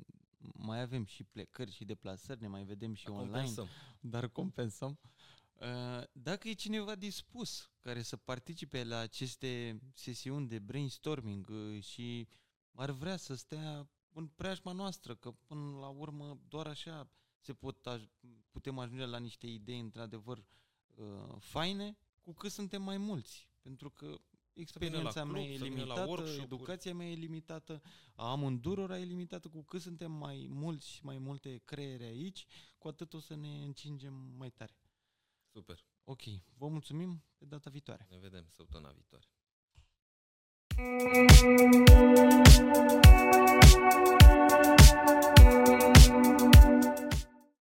mai avem și plecări și deplasări, ne mai vedem și dar online, compensăm. dar compensăm. Uh, dacă e cineva dispus care să participe la aceste sesiuni de brainstorming uh, și ar vrea să stea în preajma noastră, că până la urmă doar așa se pot aj- putem ajunge la niște idei într-adevăr uh, faine, cu cât suntem mai mulți. Pentru că experiența club, mea e limitată, educația mea e limitată, a amândurora e limitată, cu cât suntem mai mulți și mai multe creiere aici, cu atât o să ne încingem mai tare. Super. Ok, vă mulțumim pe data viitoare. Ne vedem săptămâna viitoare. Thank you.